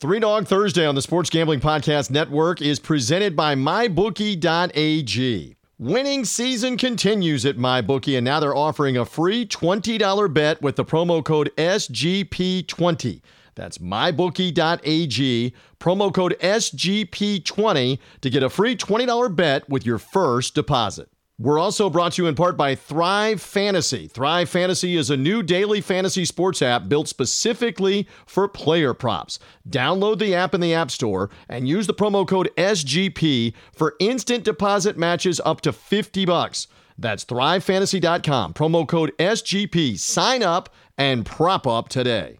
Three Dog Thursday on the Sports Gambling Podcast Network is presented by MyBookie.ag. Winning season continues at MyBookie, and now they're offering a free $20 bet with the promo code SGP20. That's mybookie.ag, promo code SGP20 to get a free $20 bet with your first deposit. We're also brought to you in part by Thrive Fantasy. Thrive Fantasy is a new daily fantasy sports app built specifically for player props. Download the app in the App Store and use the promo code SGP for instant deposit matches up to 50 bucks. That's thrivefantasy.com. Promo code SGP. Sign up and prop up today.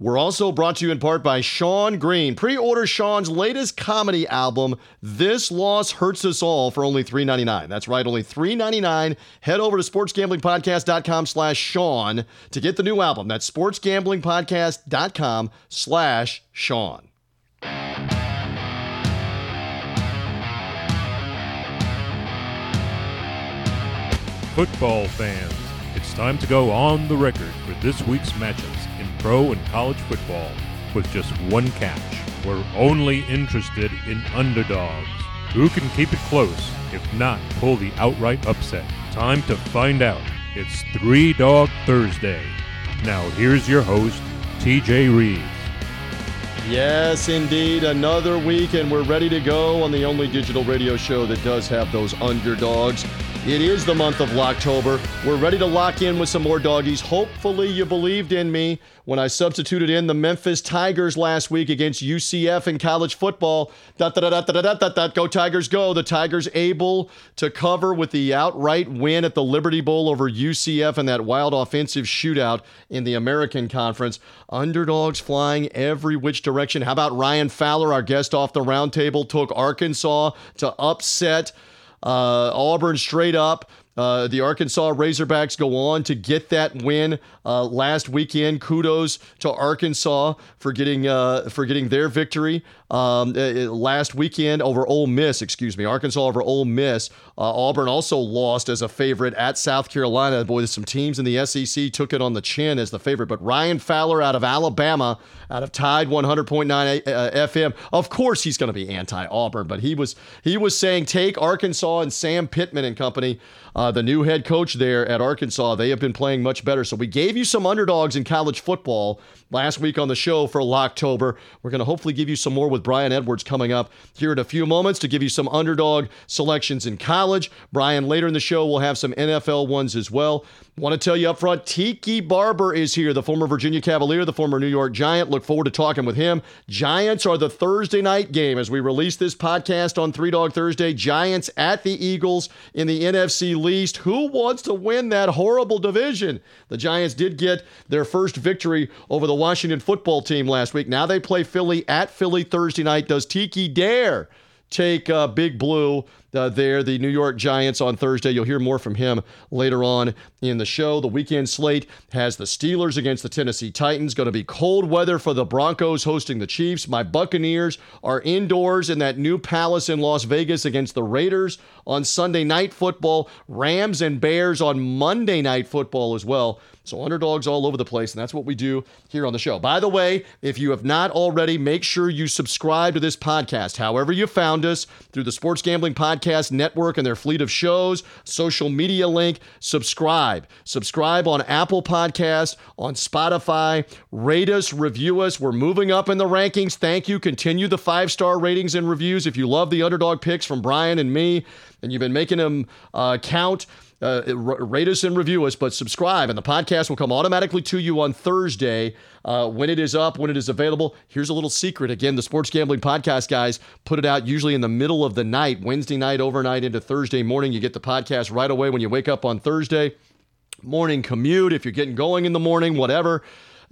We're also brought to you in part by Sean Green. Pre-order Sean's latest comedy album, This Loss Hurts Us All, for only $3.99. That's right, only $3.99. Head over to sportsgamblingpodcast.com slash Sean to get the new album. That's sportsgamblingpodcast.com slash Sean. Football fans, it's time to go on the record for this week's matchups pro and college football with just one catch. We're only interested in underdogs. Who can keep it close, if not pull the outright upset? Time to find out. It's Three Dog Thursday. Now, here's your host, TJ Reeves. Yes, indeed. Another week, and we're ready to go on the only digital radio show that does have those underdogs. It is the month of October. We're ready to lock in with some more doggies. Hopefully, you believed in me when I substituted in the Memphis Tigers last week against UCF in college football. Da, da, da, da, da, da, da, da, go Tigers, go. The Tigers able to cover with the outright win at the Liberty Bowl over UCF in that wild offensive shootout in the American Conference. Underdogs flying every which direction. How about Ryan Fowler, our guest off the roundtable, took Arkansas to upset. Uh, Auburn straight up. Uh, the Arkansas Razorbacks go on to get that win uh, last weekend. Kudos to Arkansas for getting uh, for getting their victory um, uh, last weekend over Ole Miss. Excuse me, Arkansas over Ole Miss. Uh, Auburn also lost as a favorite at South Carolina. Boy, there's some teams in the SEC took it on the chin as the favorite. But Ryan Fowler out of Alabama, out of Tide 100.9 FM. Of course, he's going to be anti-Auburn, but he was he was saying take Arkansas and Sam Pittman and company. Uh, the new head coach there at Arkansas, they have been playing much better. So we gave you some underdogs in college football last week on the show for Locktober. We're going to hopefully give you some more with Brian Edwards coming up here in a few moments to give you some underdog selections in college. Brian, later in the show, we'll have some NFL ones as well. Want to tell you up front, Tiki Barber is here, the former Virginia Cavalier, the former New York Giant. Look forward to talking with him. Giants are the Thursday night game as we release this podcast on Three Dog Thursday. Giants at the Eagles in the NFC least. Who wants to win that horrible division? The Giants did get their first victory over the Washington football team last week. Now they play Philly at Philly Thursday night. Does Tiki dare take uh, Big Blue uh, there, the New York Giants on Thursday. You'll hear more from him later on in the show. The weekend slate has the Steelers against the Tennessee Titans. Going to be cold weather for the Broncos hosting the Chiefs. My Buccaneers are indoors in that new palace in Las Vegas against the Raiders on Sunday night football. Rams and Bears on Monday night football as well. So underdogs all over the place, and that's what we do here on the show. By the way, if you have not already, make sure you subscribe to this podcast. However, you found us through the Sports Gambling Podcast Network and their fleet of shows, social media link. Subscribe. Subscribe on Apple Podcast, on Spotify. Rate us, review us. We're moving up in the rankings. Thank you. Continue the five star ratings and reviews. If you love the underdog picks from Brian and me, and you've been making them uh, count uh, rate us and review us, but subscribe, and the podcast will come automatically to you on Thursday uh, when it is up, when it is available. Here's a little secret. Again, the Sports Gambling Podcast guys put it out usually in the middle of the night, Wednesday night, overnight into Thursday morning. You get the podcast right away when you wake up on Thursday. Morning commute, if you're getting going in the morning, whatever.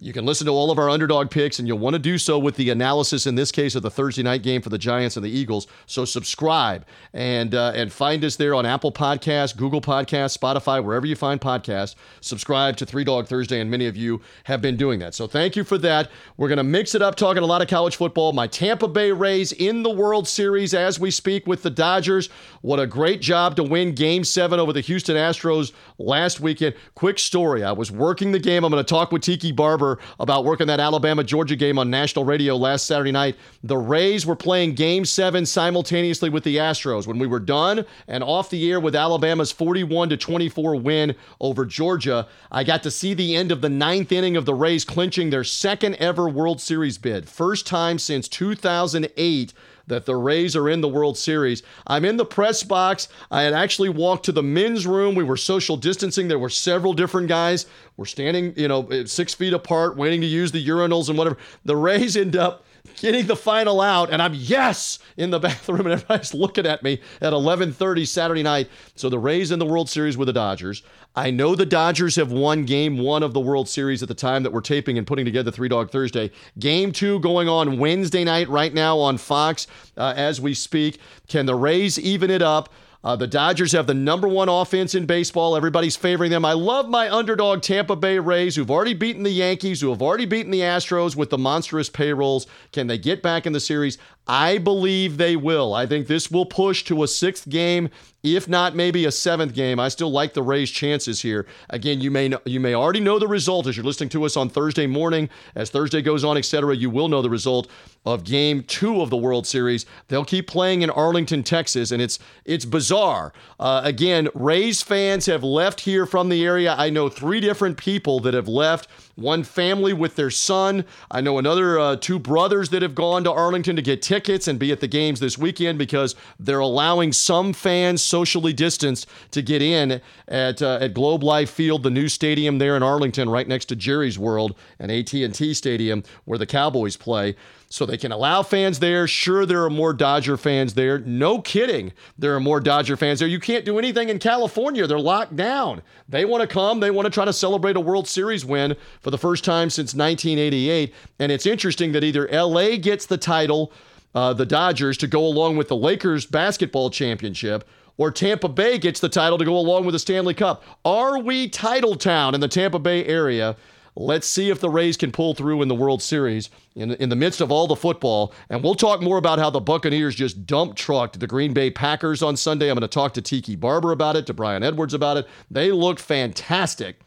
You can listen to all of our underdog picks, and you'll want to do so with the analysis in this case of the Thursday night game for the Giants and the Eagles. So subscribe and uh, and find us there on Apple Podcasts, Google Podcasts, Spotify, wherever you find podcasts. Subscribe to Three Dog Thursday, and many of you have been doing that. So thank you for that. We're going to mix it up, talking a lot of college football. My Tampa Bay Rays in the World Series as we speak with the Dodgers. What a great job to win Game Seven over the Houston Astros last weekend. Quick story: I was working the game. I'm going to talk with Tiki Barber about working that Alabama Georgia game on national radio last Saturday night. The Rays were playing game seven simultaneously with the Astros. When we were done and off the air with Alabama's 41 to 24 win over Georgia, I got to see the end of the ninth inning of the Rays clinching their second ever World Series bid. First time since 2008 that the Rays are in the World Series. I'm in the press box. I had actually walked to the men's room. We were social distancing. There were several different guys. We're standing, you know, six feet apart, waiting to use the urinals and whatever. The Rays end up getting the final out, and I'm yes in the bathroom, and everybody's looking at me at 11:30 Saturday night. So the Rays in the World Series with the Dodgers. I know the Dodgers have won Game One of the World Series at the time that we're taping and putting together Three Dog Thursday. Game Two going on Wednesday night right now on Fox uh, as we speak. Can the Rays even it up? Uh, the Dodgers have the number one offense in baseball. Everybody's favoring them. I love my underdog Tampa Bay Rays, who've already beaten the Yankees, who have already beaten the Astros with the monstrous payrolls. Can they get back in the series? I believe they will. I think this will push to a sixth game if not maybe a seventh game. I still like the Rays' chances here. Again, you may know, you may already know the result as you're listening to us on Thursday morning. As Thursday goes on, etc., you will know the result of Game Two of the World Series. They'll keep playing in Arlington, Texas, and it's it's bizarre. Uh, again, Rays fans have left here from the area. I know three different people that have left one family with their son. I know another uh, two brothers that have gone to Arlington to get tickets and be at the games this weekend because they're allowing some fans socially distanced to get in at uh, at Globe Life Field, the new stadium there in Arlington, right next to Jerry's World and AT&T Stadium where the Cowboys play so they can allow fans there. Sure, there are more Dodger fans there. No kidding. There are more Dodger fans there. You can't do anything in California. They're locked down. They want to come. They want to try to celebrate a World Series win for the first time since 1988. And it's interesting that either LA gets the title, uh, the Dodgers, to go along with the Lakers basketball championship or Tampa Bay gets the title to go along with the Stanley Cup. Are we title town in the Tampa Bay area? Let's see if the Rays can pull through in the World Series in, in the midst of all the football. And we'll talk more about how the Buccaneers just dump trucked the Green Bay Packers on Sunday. I'm going to talk to Tiki Barber about it, to Brian Edwards about it. They looked fantastic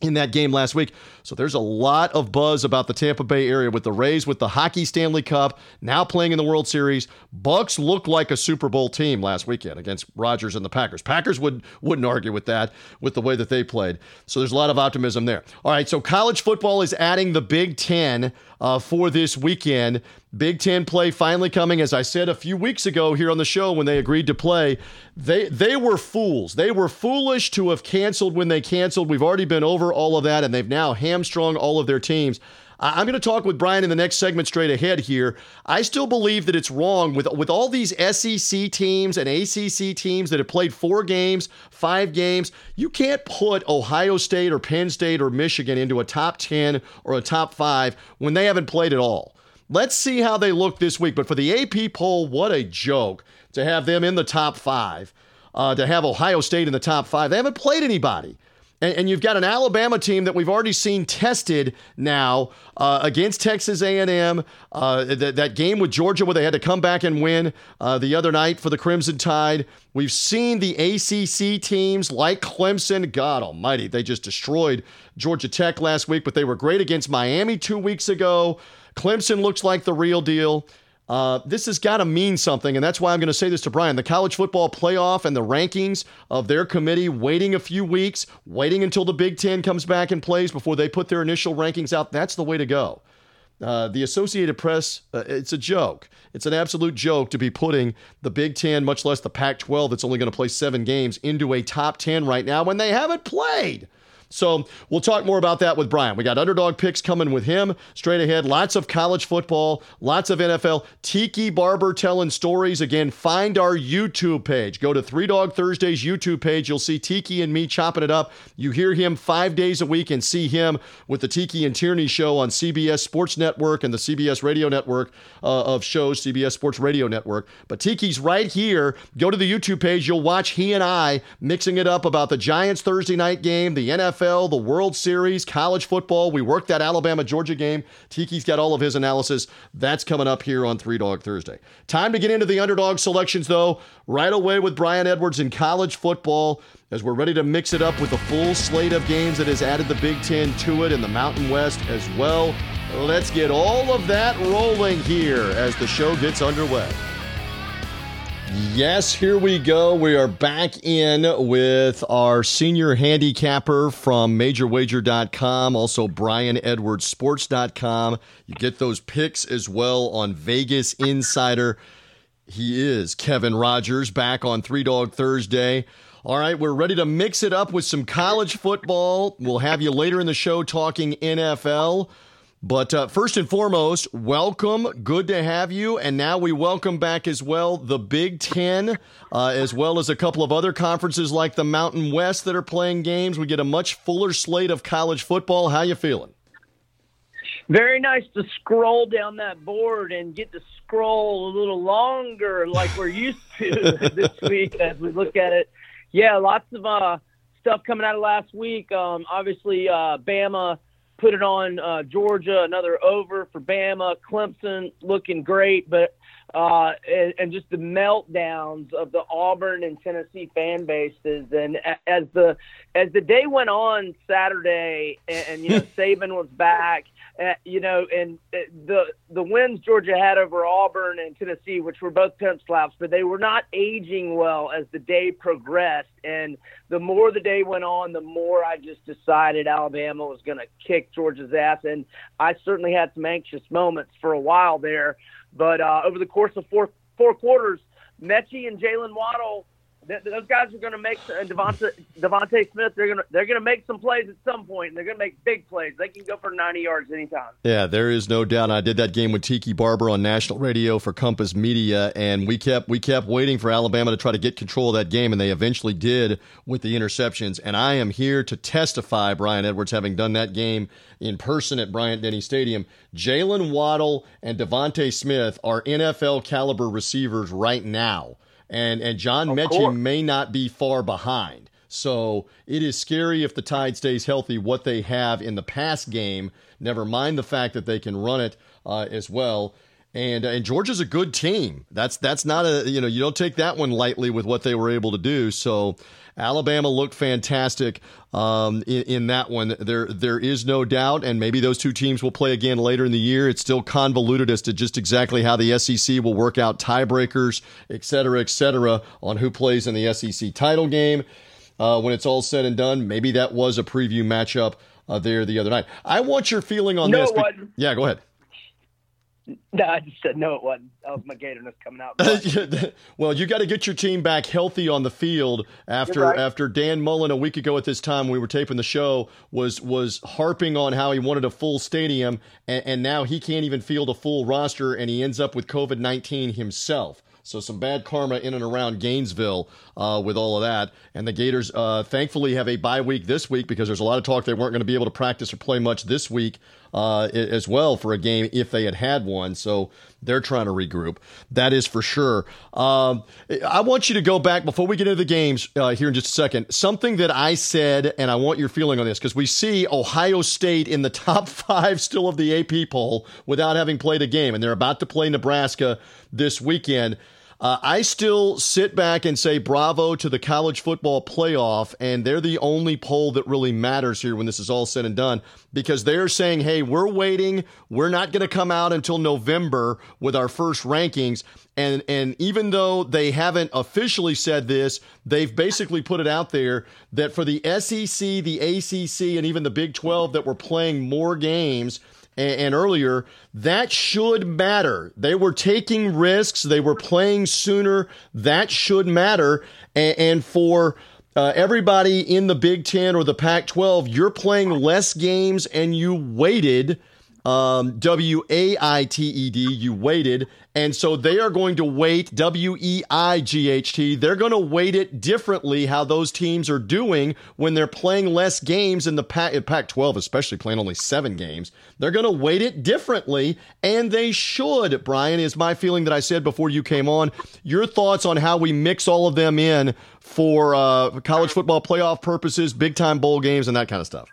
in that game last week. So there's a lot of buzz about the Tampa Bay area with the Rays with the Hockey Stanley Cup now playing in the World Series. Bucks looked like a Super Bowl team last weekend against Rodgers and the Packers. Packers would wouldn't argue with that with the way that they played. So there's a lot of optimism there. All right, so college football is adding the Big 10 uh, for this weekend. Big Ten play finally coming. As I said a few weeks ago here on the show when they agreed to play, they they were fools. They were foolish to have canceled when they canceled. We've already been over all of that, and they've now hamstrung all of their teams. I'm going to talk with Brian in the next segment straight ahead here. I still believe that it's wrong with with all these SEC teams and ACC teams that have played four games, five games. You can't put Ohio State or Penn State or Michigan into a top 10 or a top 5 when they haven't played at all. Let's see how they look this week. But for the AP poll, what a joke to have them in the top 5. Uh, to have Ohio State in the top 5. They haven't played anybody. And, and, you've got an Alabama team that we've already seen tested now uh, against Texas A&M. Uh, th- that game with Georgia where they had to come back and win uh, the other night for the Crimson Tide. We've seen the ACC teams like Clemson. God Almighty, they just destroyed Georgia Tech last week, but they were great against Miami two weeks ago. Clemson looks like the real deal. Uh, this has got to mean something, and that's why I'm going to say this to Brian. The college football playoff and the rankings of their committee waiting a few weeks, waiting until the Big Ten comes back and plays before they put their initial rankings out. That's the way to go. Uh, the Associated Press, uh, it's a joke. It's an absolute joke to be putting the Big Ten, much less the Pac 12, that's only going to play seven games, into a top 10 right now when they haven't played. So we'll talk more about that with Brian. We got underdog picks coming with him straight ahead. Lots of college football, lots of NFL. Tiki Barber telling stories. Again, find our YouTube page. Go to Three Dog Thursdays YouTube page. You'll see Tiki and me chopping it up. You hear him five days a week and see him with the Tiki and Tierney show on CBS Sports Network and the CBS Radio Network uh, of shows, CBS Sports Radio Network. But Tiki's right here. Go to the YouTube page. You'll watch he and I mixing it up about the Giants Thursday night game, the NFL, the World Series, college football. We worked that Alabama Georgia game. Tiki's got all of his analysis. That's coming up here on Three Dog Thursday. Time to get into the underdog selections, though, right away with Brian Edwards in college football as we're ready to mix it up with the full slate of games that has added the Big Ten to it and the Mountain West as well. Let's get all of that rolling here as the show gets underway. Yes, here we go. We are back in with our senior handicapper from MajorWager.com, also BrianEdwardsSports.com. You get those picks as well on Vegas Insider. He is Kevin Rogers back on Three Dog Thursday. All right, we're ready to mix it up with some college football. We'll have you later in the show talking NFL. But uh, first and foremost, welcome. Good to have you. And now we welcome back as well the Big Ten, uh, as well as a couple of other conferences like the Mountain West that are playing games. We get a much fuller slate of college football. How you feeling? Very nice to scroll down that board and get to scroll a little longer, like we're used to this week as we look at it. Yeah, lots of uh, stuff coming out of last week. Um, obviously, uh, Bama put it on uh, Georgia, another over for Bama. Clemson looking great, but uh, and, and just the meltdowns of the Auburn and Tennessee fan bases. And as the as the day went on Saturday, and, and you know Saban was back, uh, you know, and uh, the the wins Georgia had over Auburn and Tennessee, which were both pimp slaps, but they were not aging well as the day progressed. And the more the day went on, the more I just decided Alabama was going to kick Georgia's ass. And I certainly had some anxious moments for a while there. But uh, over the course of four four quarters, Metchie and Jaylen Waddle those guys are going to make and uh, DeVonta DeVonta Smith. They're going to they're going to make some plays at some point, and they're going to make big plays. They can go for 90 yards anytime. Yeah, there is no doubt. I did that game with Tiki Barber on national radio for Compass Media, and we kept we kept waiting for Alabama to try to get control of that game, and they eventually did with the interceptions. And I am here to testify, Brian Edwards, having done that game in person at Bryant Denny Stadium. Jaylen Waddle and DeVonta Smith are NFL caliber receivers right now and and John Metchie may not be far behind. So it is scary if the Tide stays healthy. What they have in the pass game, never mind the fact that they can run it uh, as well. And uh, and Georgia's a good team. That's that's not a you know you don't take that one lightly with what they were able to do. So Alabama looked fantastic um, in, in, that one. There, there is no doubt, and maybe those two teams will play again later in the year. It's still convoluted as to just exactly how the SEC will work out tiebreakers, et cetera, et cetera, on who plays in the SEC title game. Uh, when it's all said and done, maybe that was a preview matchup uh, there the other night. I want your feeling on no, this. Wasn't. Yeah, go ahead. No, I just said no. It wasn't. That was my Gatorness coming out. well, you got to get your team back healthy on the field after right. after Dan Mullen a week ago at this time we were taping the show was was harping on how he wanted a full stadium and, and now he can't even field a full roster and he ends up with COVID nineteen himself. So some bad karma in and around Gainesville uh, with all of that. And the Gators, uh, thankfully, have a bye week this week because there's a lot of talk they weren't going to be able to practice or play much this week uh, as well for a game if they had had one. So they're trying to regroup. That is for sure. Um, I want you to go back before we get into the games uh, here in just a second. Something that I said, and I want your feeling on this because we see Ohio State in the top five still of the AP poll without having played a game, and they're about to play Nebraska this weekend. Uh, I still sit back and say bravo to the college football playoff, and they're the only poll that really matters here when this is all said and done because they're saying, hey, we're waiting. We're not going to come out until November with our first rankings. And, and even though they haven't officially said this, they've basically put it out there that for the SEC, the ACC, and even the Big 12 that were playing more games – and, and earlier, that should matter. They were taking risks, they were playing sooner. That should matter. and, and for uh, everybody in the Big Ten or the Pac 12, you're playing less games and you waited. Um, w A I T E D, you waited. And so they are going to wait, W E I G H T, they're going to weight it differently how those teams are doing when they're playing less games in the Pac, Pac 12, especially playing only seven games. They're going to weight it differently, and they should, Brian, is my feeling that I said before you came on. Your thoughts on how we mix all of them in for uh, college football playoff purposes, big time bowl games, and that kind of stuff?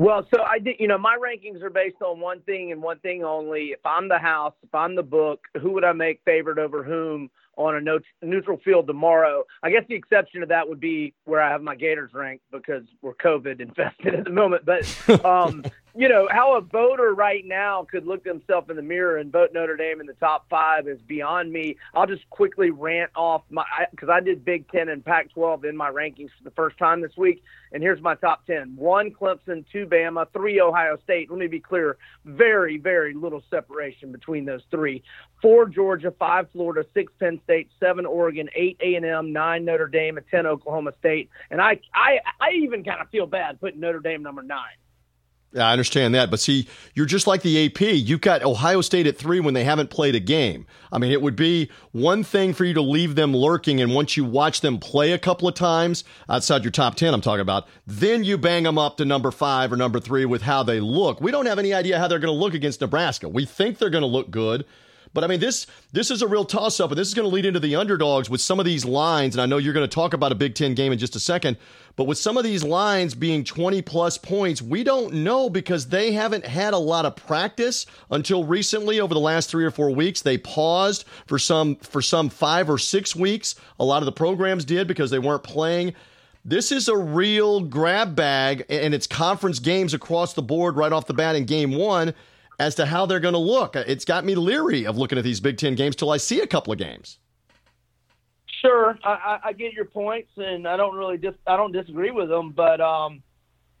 Well, so I did, you know, my rankings are based on one thing and one thing only. If I'm the house, if I'm the book, who would I make favorite over whom on a no- neutral field tomorrow? I guess the exception to that would be where I have my Gators ranked because we're COVID infested at the moment. But, um, you know, how a voter right now could look themselves in the mirror and vote Notre Dame in the top five is beyond me. I'll just quickly rant off my, because I, did Big Ten and Pac 12 in my rankings for the first time this week. And here's my top 10 one Clemson, two Bama, three Ohio State. Let me be clear very, very little separation between those three. Four Georgia, five Florida, six Penn State, seven Oregon, eight A&M, nine Notre Dame, and 10 Oklahoma State. And I, I, I even kind of feel bad putting Notre Dame number nine. I understand that. But see, you're just like the AP. You've got Ohio State at three when they haven't played a game. I mean, it would be one thing for you to leave them lurking, and once you watch them play a couple of times outside your top 10, I'm talking about, then you bang them up to number five or number three with how they look. We don't have any idea how they're going to look against Nebraska. We think they're going to look good. But I mean, this this is a real toss up, and this is going to lead into the underdogs with some of these lines. And I know you're going to talk about a Big Ten game in just a second, but with some of these lines being 20 plus points, we don't know because they haven't had a lot of practice until recently. Over the last three or four weeks, they paused for some for some five or six weeks. A lot of the programs did because they weren't playing. This is a real grab bag, and it's conference games across the board right off the bat in game one as to how they're going to look. It's got me leery of looking at these Big Ten games till I see a couple of games. Sure, I, I get your points, and I don't really dis- I don't disagree with them. But um,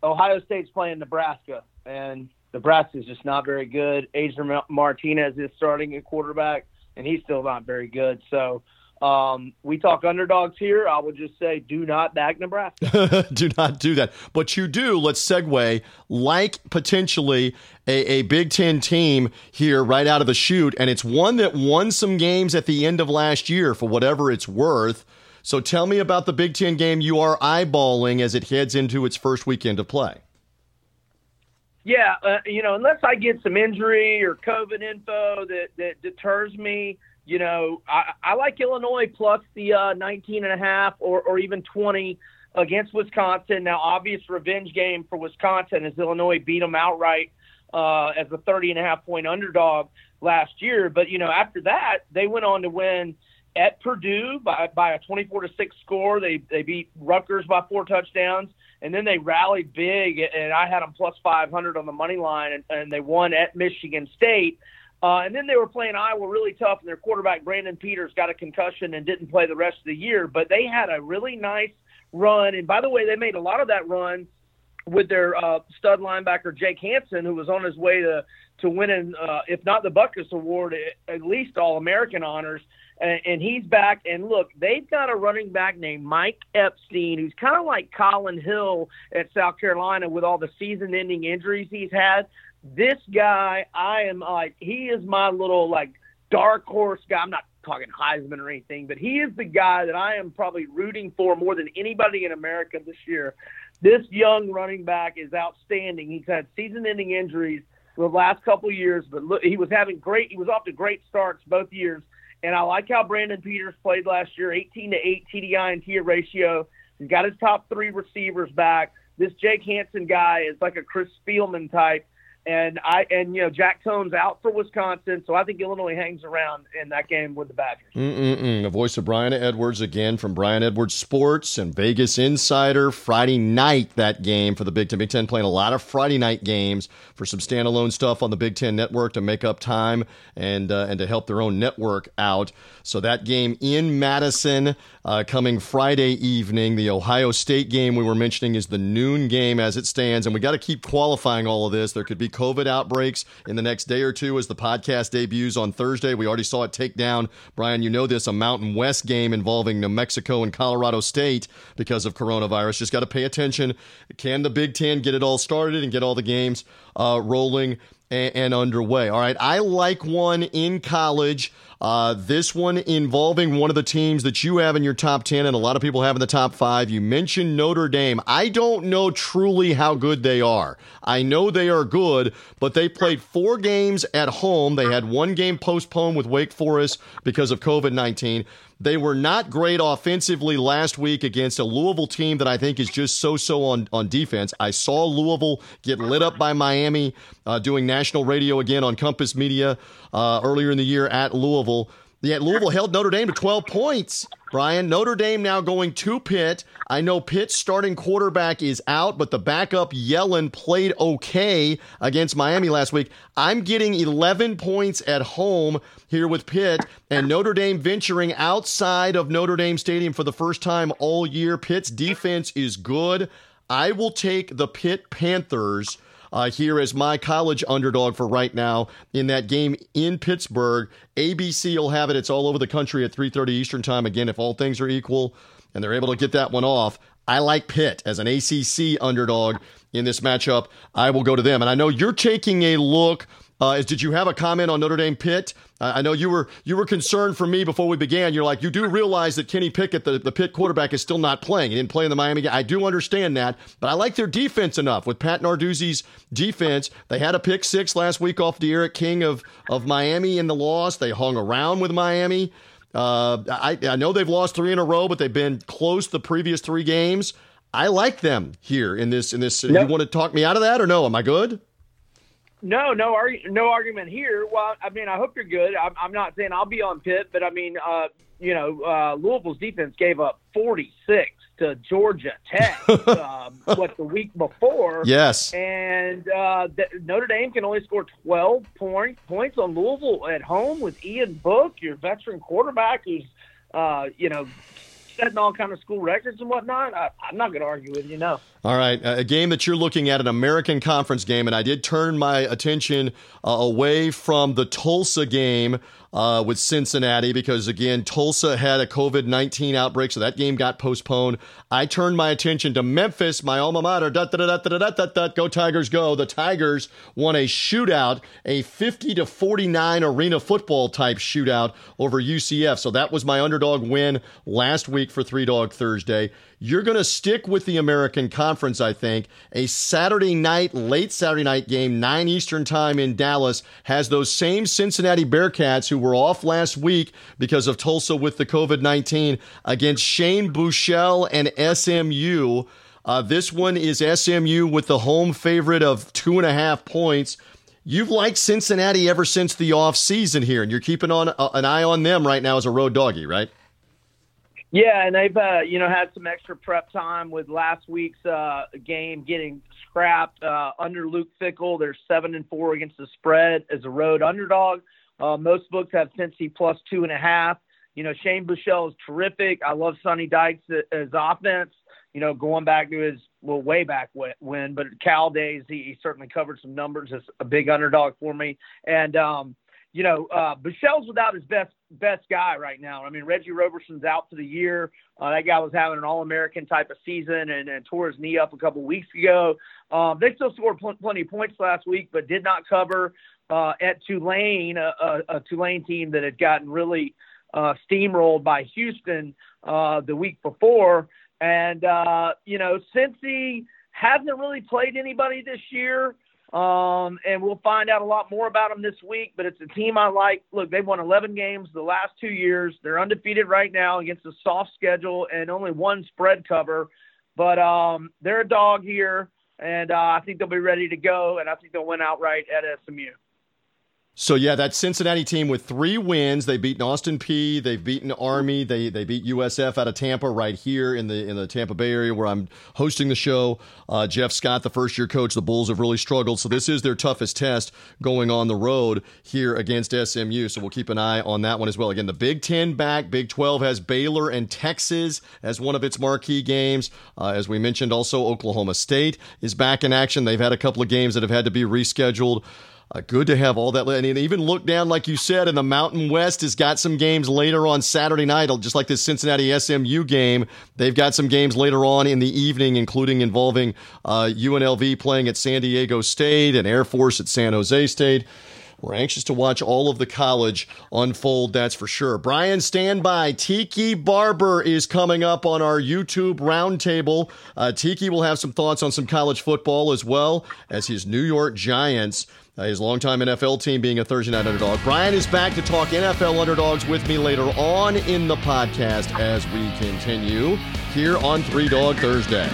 Ohio State's playing Nebraska, and Nebraska is just not very good. Adrian Martinez is starting at quarterback, and he's still not very good. So um, we talk underdogs here. I would just say do not back Nebraska. do not do that. But you do, let's segue, like potentially a, a Big Ten team here right out of the chute. And it's one that won some games at the end of last year for whatever it's worth. So tell me about the Big Ten game you are eyeballing as it heads into its first weekend of play. Yeah, uh, you know, unless I get some injury or COVID info that, that deters me – you know, I, I like Illinois plus the uh, 19 and a half or, or even 20 against Wisconsin. Now, obvious revenge game for Wisconsin as Illinois beat them outright uh, as a 30 and a half point underdog last year. But, you know, after that, they went on to win at Purdue by, by a 24 to 6 score. They, they beat Rutgers by four touchdowns. And then they rallied big, and I had them plus 500 on the money line, and, and they won at Michigan State. Uh, and then they were playing Iowa really tough, and their quarterback Brandon Peters got a concussion and didn't play the rest of the year. But they had a really nice run, and by the way, they made a lot of that run with their uh, stud linebacker Jake Hansen, who was on his way to to winning, uh, if not the Butkus Award, at least All American honors. And, and he's back. And look, they've got a running back named Mike Epstein, who's kind of like Colin Hill at South Carolina with all the season-ending injuries he's had this guy, I am like, he is my little like dark horse guy. I'm not talking Heisman or anything, but he is the guy that I am probably rooting for more than anybody in America this year. This young running back is outstanding. He's had season-ending injuries the last couple years, but look, he was having great. He was off to great starts both years, and I like how Brandon Peters played last year, 18 to 8 TDI and TIA ratio. He's got his top three receivers back. This Jake Hansen guy is like a Chris Spielman type and I and you know Jack Coan's out for Wisconsin, so I think Illinois hangs around in that game with the Badgers. Mm-mm-mm. The voice of Brian Edwards again from Brian Edwards Sports and Vegas Insider. Friday night that game for the Big Ten. Big Ten playing a lot of Friday night games for some standalone stuff on the Big Ten Network to make up time and uh, and to help their own network out. So that game in Madison uh, coming Friday evening. The Ohio State game we were mentioning is the noon game as it stands, and we got to keep qualifying all of this. There could be COVID outbreaks in the next day or two as the podcast debuts on Thursday. We already saw it take down, Brian, you know this, a Mountain West game involving New Mexico and Colorado State because of coronavirus. Just got to pay attention. Can the Big Ten get it all started and get all the games uh, rolling and, and underway? All right. I like one in college. Uh, this one involving one of the teams that you have in your top 10 and a lot of people have in the top five. You mentioned Notre Dame. I don't know truly how good they are. I know they are good, but they played four games at home. They had one game postponed with Wake Forest because of COVID 19. They were not great offensively last week against a Louisville team that I think is just so so on, on defense. I saw Louisville get lit up by Miami uh, doing national radio again on Compass Media uh, earlier in the year at Louisville. Yet Louisville held Notre Dame to 12 points. Brian, Notre Dame now going to Pitt. I know Pitt's starting quarterback is out, but the backup Yellen played okay against Miami last week. I'm getting 11 points at home here with Pitt, and Notre Dame venturing outside of Notre Dame Stadium for the first time all year. Pitt's defense is good. I will take the Pitt Panthers uh, here as my college underdog for right now in that game in Pittsburgh. ABC will have it. It's all over the country at 3:30 Eastern Time. Again, if all things are equal and they're able to get that one off, I like Pitt as an ACC underdog in this matchup. I will go to them, and I know you're taking a look uh, did you have a comment on Notre Dame Pitt? I know you were you were concerned for me before we began. You're like you do realize that Kenny Pickett, the, the Pitt quarterback, is still not playing. He didn't play in the Miami game. I do understand that, but I like their defense enough with Pat Narduzzi's defense. They had a pick six last week off D'Eriq King of of Miami in the loss. They hung around with Miami. Uh, I, I know they've lost three in a row, but they've been close the previous three games. I like them here in this in this. Yep. You want to talk me out of that or no? Am I good? No, no, no argument here. Well, I mean, I hope you're good. I'm, I'm not saying I'll be on Pitt, but I mean, uh, you know, uh, Louisville's defense gave up 46 to Georgia Tech uh, what the week before. Yes, and uh, Notre Dame can only score 12 point, points on Louisville at home with Ian Book, your veteran quarterback, who's uh, you know setting all kind of school records and whatnot. I, am not going to argue with you. No. All right, a game that you're looking at, an American Conference game, and I did turn my attention uh, away from the Tulsa game uh, with Cincinnati because, again, Tulsa had a COVID 19 outbreak, so that game got postponed. I turned my attention to Memphis, my alma mater. Da, da, da, go Tigers, go. The Tigers won a shootout, a 50 to 49 arena football type shootout over UCF. So that was my underdog win last week for Three Dog Thursday. You're going to stick with the American Conference, I think. A Saturday night, late Saturday night game, 9 Eastern Time in Dallas, has those same Cincinnati Bearcats who were off last week because of Tulsa with the COVID 19 against Shane Buechele and SMU. Uh, this one is SMU with the home favorite of two and a half points. You've liked Cincinnati ever since the off season here, and you're keeping on uh, an eye on them right now as a road doggy, right? Yeah, and they've uh, you know had some extra prep time with last week's uh, game getting scrapped uh, under Luke Fickell. They're seven and four against the spread as a road underdog. Uh, most books have Cincy plus two and a half. You know Shane Buechele is terrific. I love Sonny Dykes as offense. You know going back to his well way back when, but Cal days he, he certainly covered some numbers as a big underdog for me. And um, you know, uh, Buechele's without his best best guy right now. I mean, Reggie Roberson's out for the year. Uh, that guy was having an All American type of season and, and tore his knee up a couple weeks ago. Um, they still scored pl- plenty of points last week, but did not cover uh, at Tulane, a, a, a Tulane team that had gotten really uh, steamrolled by Houston uh, the week before. And uh, you know, he hasn't really played anybody this year. Um, and we'll find out a lot more about them this week. But it's a team I like. Look, they've won 11 games the last two years. They're undefeated right now against a soft schedule and only one spread cover. But um, they're a dog here, and uh, I think they'll be ready to go, and I think they'll win outright at SMU. So yeah, that Cincinnati team with three wins. They've beaten Austin Peay. They've beaten Army. They they beat USF out of Tampa right here in the in the Tampa Bay area where I'm hosting the show. Uh, Jeff Scott, the first year coach, the Bulls have really struggled. So this is their toughest test going on the road here against SMU. So we'll keep an eye on that one as well. Again, the Big Ten back. Big Twelve has Baylor and Texas as one of its marquee games. Uh, as we mentioned, also Oklahoma State is back in action. They've had a couple of games that have had to be rescheduled. Uh, good to have all that. And even look down, like you said, and the Mountain West has got some games later on Saturday night, just like this Cincinnati SMU game. They've got some games later on in the evening, including involving uh, UNLV playing at San Diego State and Air Force at San Jose State. We're anxious to watch all of the college unfold, that's for sure. Brian, stand by. Tiki Barber is coming up on our YouTube roundtable. Uh, Tiki will have some thoughts on some college football as well as his New York Giants uh, his longtime NFL team being a Thursday night underdog. Brian is back to talk NFL underdogs with me later on in the podcast as we continue here on Three Dog Thursday.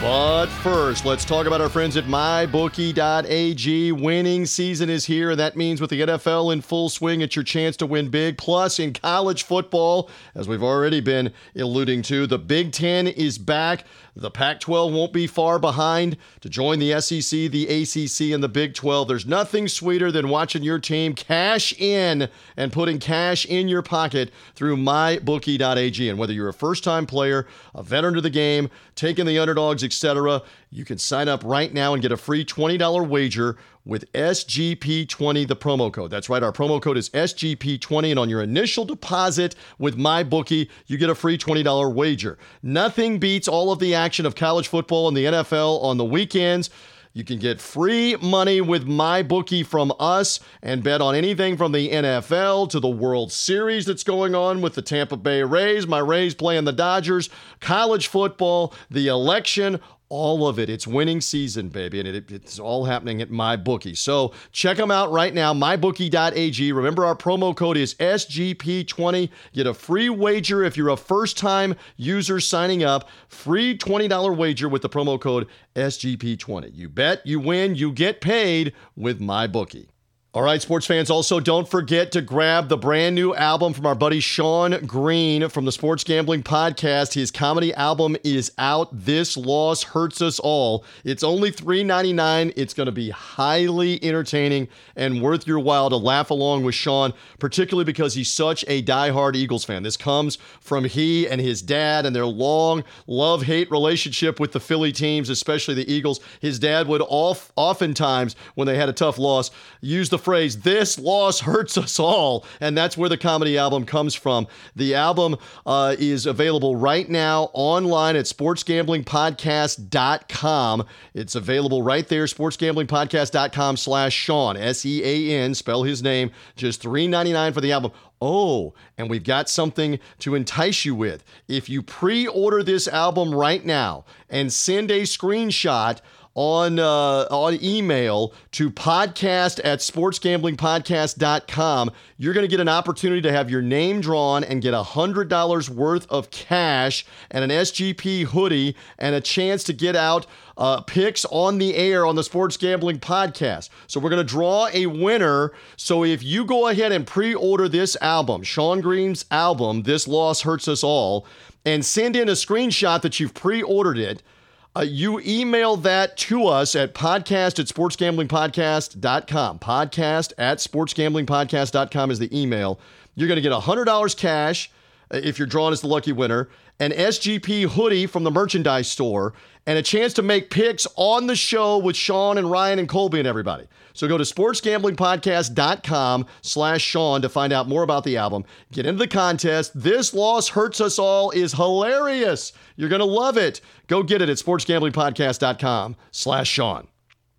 But first, let's talk about our friends at mybookie.ag. Winning season is here, and that means with the NFL in full swing, it's your chance to win big. Plus, in college football, as we've already been alluding to, the Big Ten is back. The Pac 12 won't be far behind to join the SEC, the ACC, and the Big 12. There's nothing sweeter than watching your team cash in and putting cash in your pocket through mybookie.ag. And whether you're a first time player, a veteran to the game, taking the underdogs, etc., you can sign up right now and get a free $20 wager with SGP20, the promo code. That's right, our promo code is SGP20, and on your initial deposit with MyBookie, you get a free $20 wager. Nothing beats all of the action of college football and the NFL on the weekends. You can get free money with MyBookie from us and bet on anything from the NFL to the World Series that's going on with the Tampa Bay Rays, my Rays playing the Dodgers, college football, the election, all of it. It's winning season, baby, and it, it's all happening at MyBookie. So check them out right now, mybookie.ag. Remember, our promo code is SGP20. Get a free wager if you're a first time user signing up. Free $20 wager with the promo code SGP20. You bet, you win, you get paid with MyBookie. All right, sports fans, also don't forget to grab the brand new album from our buddy Sean Green from the Sports Gambling Podcast. His comedy album is out. This Loss Hurts Us All. It's only $3.99. It's going to be highly entertaining and worth your while to laugh along with Sean, particularly because he's such a diehard Eagles fan. This comes from he and his dad and their long love hate relationship with the Philly teams, especially the Eagles. His dad would oftentimes, when they had a tough loss, use the phrase, This loss hurts us all. And that's where the comedy album comes from. The album uh, is available right now online at sportsgamblingpodcast.com. It's available right there, sportsgamblingpodcast.com slash Sean, S E A N, spell his name, just $3.99 for the album. Oh, and we've got something to entice you with. If you pre order this album right now and send a screenshot on uh, on email to podcast at sportsgamblingpodcast.com, you're going to get an opportunity to have your name drawn and get $100 worth of cash and an SGP hoodie and a chance to get out uh, picks on the air on the Sports Gambling Podcast. So we're going to draw a winner. So if you go ahead and pre order this album, Sean Green's album, This Loss Hurts Us All, and send in a screenshot that you've pre ordered it, uh, you email that to us at podcast at sportsgamblingpodcast.com. Podcast at sportsgamblingpodcast.com is the email. You're going to get $100 cash uh, if you're drawn as the lucky winner, an SGP hoodie from the merchandise store, and a chance to make picks on the show with Sean and Ryan and Colby and everybody. So go to sportsgamblingpodcast.com slash Sean to find out more about the album. Get into the contest. This Loss Hurts Us All is hilarious. You're going to love it. Go get it at sportsgamblingpodcast.com slash Sean.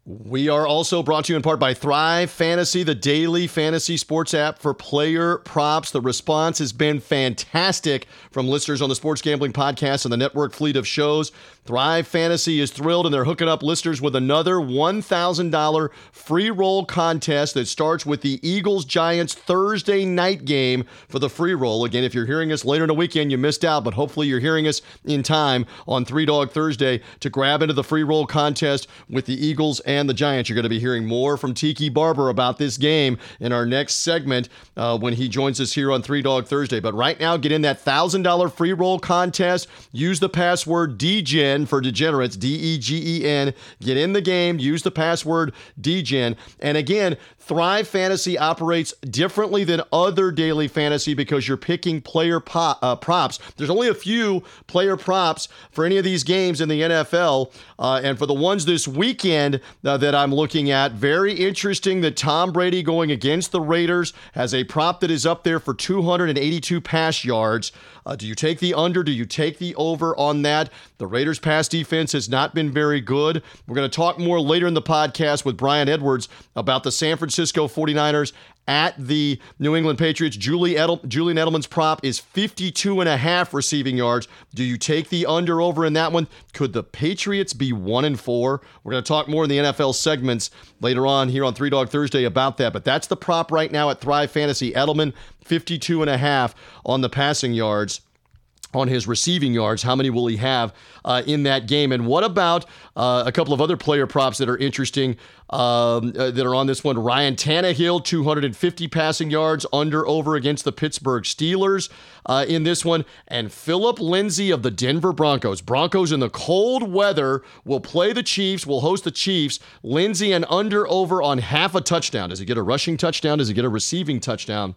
We are also brought to you in part by Thrive Fantasy, the daily fantasy sports app for player props. The response has been fantastic from listeners on the Sports Gambling Podcast and the network fleet of shows. Thrive Fantasy is thrilled and they're hooking up listeners with another $1,000 free roll contest that starts with the Eagles Giants Thursday night game for the free roll. Again, if you're hearing us later in the weekend, you missed out, but hopefully you're hearing us in time on Three Dog Thursday to grab into the free roll contest with the Eagles and the Giants. You're going to be hearing more from Tiki Barber about this game in our next segment uh, when he joins us here on Three Dog Thursday. But right now, get in that $1,000 free roll contest. Use the password DEGEN for degenerates, D E G E N. Get in the game, use the password DEGEN. And again, Thrive Fantasy operates differently than other daily fantasy because you're picking player uh, props. There's only a few player props for any of these games in the NFL. Uh, and for the ones this weekend uh, that I'm looking at, very interesting that Tom Brady going against the Raiders has a prop that is up there for 282 pass yards. Uh, do you take the under? Do you take the over on that? The Raiders' pass defense has not been very good. We're going to talk more later in the podcast with Brian Edwards about the San Francisco 49ers at the New England Patriots. Julie Edel- Julian Edelman's prop is 52 and a half receiving yards. Do you take the under over in that one? Could the Patriots be one and four? We're going to talk more in the NFL segments later on here on Three Dog Thursday about that. But that's the prop right now at Thrive Fantasy. Edelman 52 and a half on the passing yards on his receiving yards. How many will he have uh, in that game? And what about uh, a couple of other player props that are interesting um, uh, that are on this one? Ryan Tannehill, 250 passing yards under over against the Pittsburgh Steelers uh, in this one. And Phillip Lindsay of the Denver Broncos. Broncos in the cold weather will play the Chiefs, will host the Chiefs. Lindsay and under over on half a touchdown. Does he get a rushing touchdown? Does he get a receiving touchdown?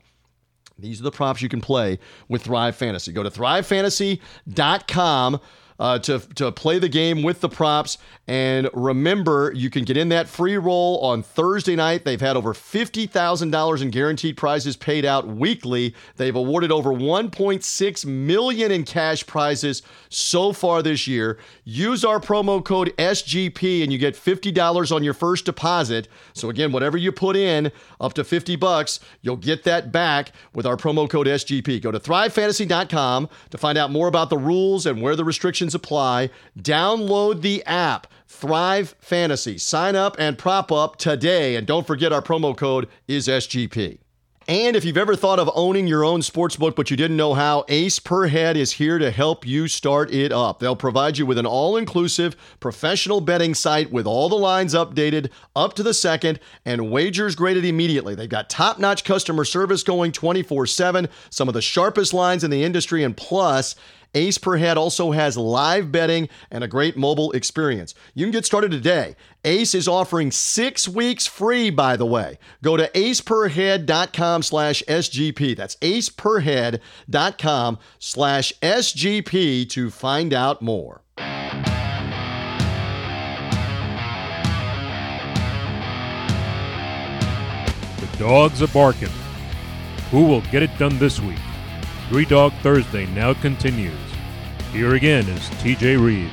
These are the props you can play with Thrive Fantasy. Go to thrivefantasy.com uh, to, to play the game with the props. And remember, you can get in that free roll on Thursday night. They've had over $50,000 in guaranteed prizes paid out weekly. They've awarded over 1.6 million in cash prizes so far this year. Use our promo code SGP and you get $50 on your first deposit. So again, whatever you put in up to 50 bucks, you'll get that back with our promo code SGP. Go to thrivefantasy.com to find out more about the rules and where the restrictions apply. Download the app. Thrive Fantasy. Sign up and prop up today. And don't forget our promo code is SGP. And if you've ever thought of owning your own sportsbook but you didn't know how, Ace Per Head is here to help you start it up. They'll provide you with an all inclusive professional betting site with all the lines updated up to the second and wagers graded immediately. They've got top notch customer service going 24 7, some of the sharpest lines in the industry, and plus, Ace Per Head also has live betting and a great mobile experience. You can get started today. Ace is offering six weeks free, by the way. Go to aceperhead.com slash SGP. That's aceperhead.com slash SGP to find out more. The dogs are barking. Who will get it done this week? Three Dog Thursday now continues. Here again is TJ Reeves.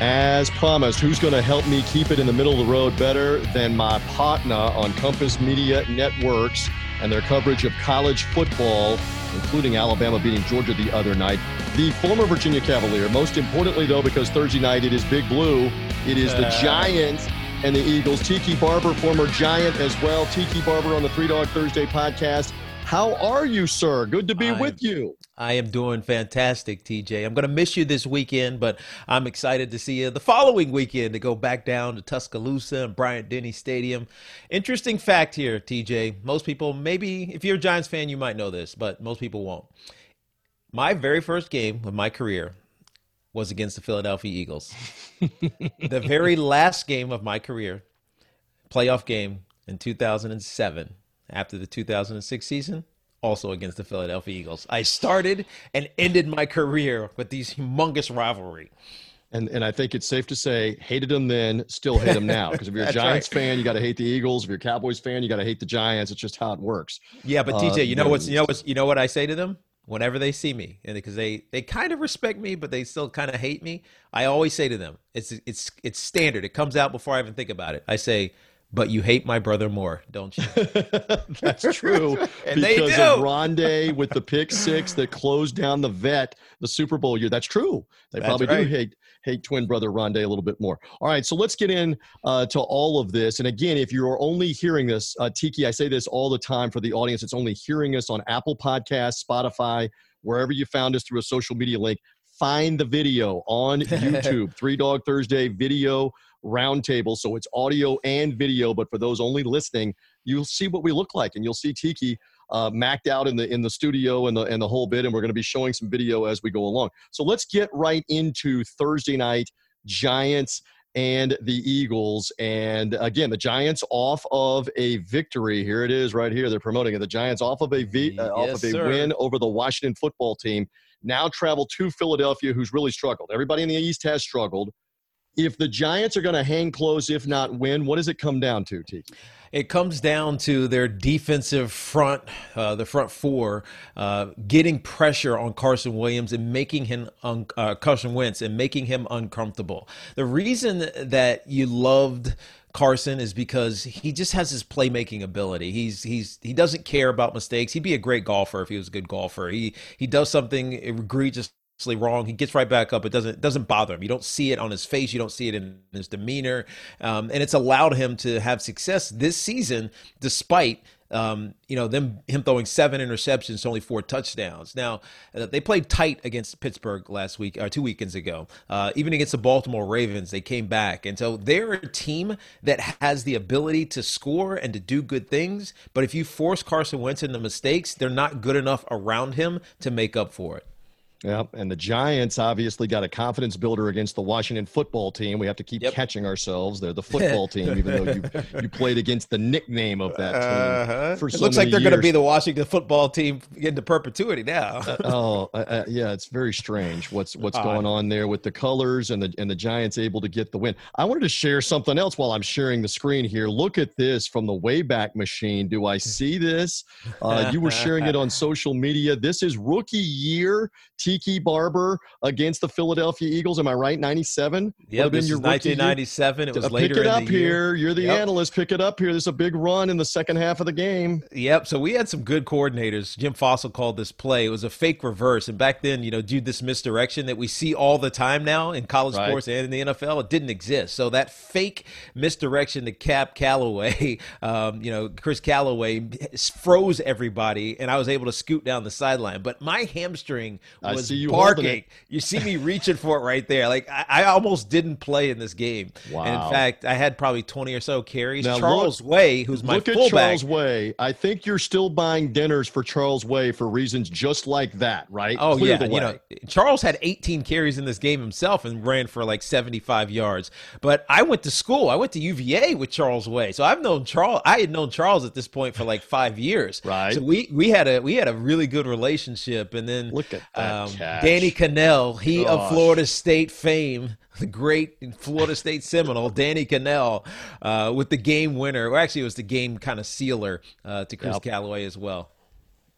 As promised, who's going to help me keep it in the middle of the road better than my partner on Compass Media Networks and their coverage of college football, including Alabama beating Georgia the other night? The former Virginia Cavalier. Most importantly, though, because Thursday night it is Big Blue, it is the uh. Giants and the Eagles. Tiki Barber, former Giant as well. Tiki Barber on the Three Dog Thursday podcast. How are you, sir? Good to be I with you. I am doing fantastic, TJ. I'm going to miss you this weekend, but I'm excited to see you the following weekend to go back down to Tuscaloosa and Bryant Denny Stadium. Interesting fact here, TJ. Most people, maybe if you're a Giants fan, you might know this, but most people won't. My very first game of my career was against the Philadelphia Eagles. the very last game of my career, playoff game in 2007 after the 2006 season, also against the Philadelphia Eagles. I started and ended my career with these humongous rivalry. And and I think it's safe to say, hated them then, still hate them now. Because if you're a Giants right. fan, you got to hate the Eagles. If you're a Cowboys fan, you got to hate the Giants. It's just how it works. Yeah, but Uh, TJ, you know what's you know what's you know what I say to them whenever they see me, and because they they kind of respect me, but they still kind of hate me. I always say to them, it's it's it's standard. It comes out before I even think about it. I say, "But you hate my brother more, don't you?" That's true. And they because do. of Rondé with the pick six that closed down the vet the Super Bowl year. That's true. They That's probably right. do hate hate twin brother Rondé a little bit more. All right, so let's get in uh, to all of this. And again, if you're only hearing this, uh, Tiki, I say this all the time for the audience. It's only hearing us on Apple Podcasts, Spotify, wherever you found us through a social media link. find the video on YouTube. Three Dog Thursday video roundtable. So it's audio and video, but for those only listening, you'll see what we look like, and you'll see Tiki uh, macked out in the in the studio and the and the whole bit. And we're going to be showing some video as we go along. So let's get right into Thursday night Giants and the Eagles. And again, the Giants off of a victory. Here it is, right here. They're promoting it. The Giants off of a v, uh, off of a sir. win over the Washington football team. Now travel to Philadelphia, who's really struggled. Everybody in the East has struggled if the Giants are going to hang close, if not win, what does it come down to, Tiki? It comes down to their defensive front, uh, the front four, uh, getting pressure on Carson Williams and making him un- uh, Carson Wentz and making him uncomfortable. The reason that you loved Carson is because he just has his playmaking ability. He's he's he doesn't care about mistakes. He'd be a great golfer if he was a good golfer. He he does something egregious wrong. He gets right back up. It doesn't doesn't bother him. You don't see it on his face. You don't see it in his demeanor, um, and it's allowed him to have success this season despite. Um, you know them him throwing seven interceptions, only four touchdowns. Now uh, they played tight against Pittsburgh last week or two weekends ago. Uh, even against the Baltimore Ravens, they came back, and so they're a team that has the ability to score and to do good things. But if you force Carson Wentz into mistakes, they're not good enough around him to make up for it. Yep. And the Giants obviously got a confidence builder against the Washington football team. We have to keep yep. catching ourselves. They're the football team, even though you you played against the nickname of that team. Uh-huh. For it so looks like they're going to be the Washington football team into perpetuity now. uh, oh, uh, uh, yeah, it's very strange what's what's going on there with the colors and the and the Giants able to get the win. I wanted to share something else while I'm sharing the screen here. Look at this from the Wayback Machine. Do I see this? Uh, you were sharing it on social media. This is rookie year Tiki Barber against the Philadelphia Eagles. Am I right? 97? Yeah, this is 1997. It was later Pick it up here. You're the yep. analyst. Pick it up here. There's a big run in the second half of the game. Yep. So we had some good coordinators. Jim Fassel called this play. It was a fake reverse. And back then, you know, do this misdirection that we see all the time now in college right. sports and in the NFL, it didn't exist. So that fake misdirection to Cap Calloway, um, you know, Chris Calloway froze everybody, and I was able to scoot down the sideline. But my hamstring was you barking. You see me reaching for it right there. Like I, I, almost didn't play in this game. Wow. And in fact, I had probably twenty or so carries. Now Charles look, Way, who's my look fullback. at Charles Way. I think you're still buying dinners for Charles Way for reasons just like that, right? Oh Clear yeah, you know Charles had 18 carries in this game himself and ran for like 75 yards. But I went to school. I went to UVA with Charles Way, so I've known Charles. I had known Charles at this point for like five years. Right. So we we had a we had a really good relationship, and then look at that. Um, Danny Kanell, he Gosh. of Florida State fame, the great Florida State Seminole, Danny Kanell, uh, with the game winner. Or actually, it was the game kind of sealer uh, to Chris yep. Calloway as well.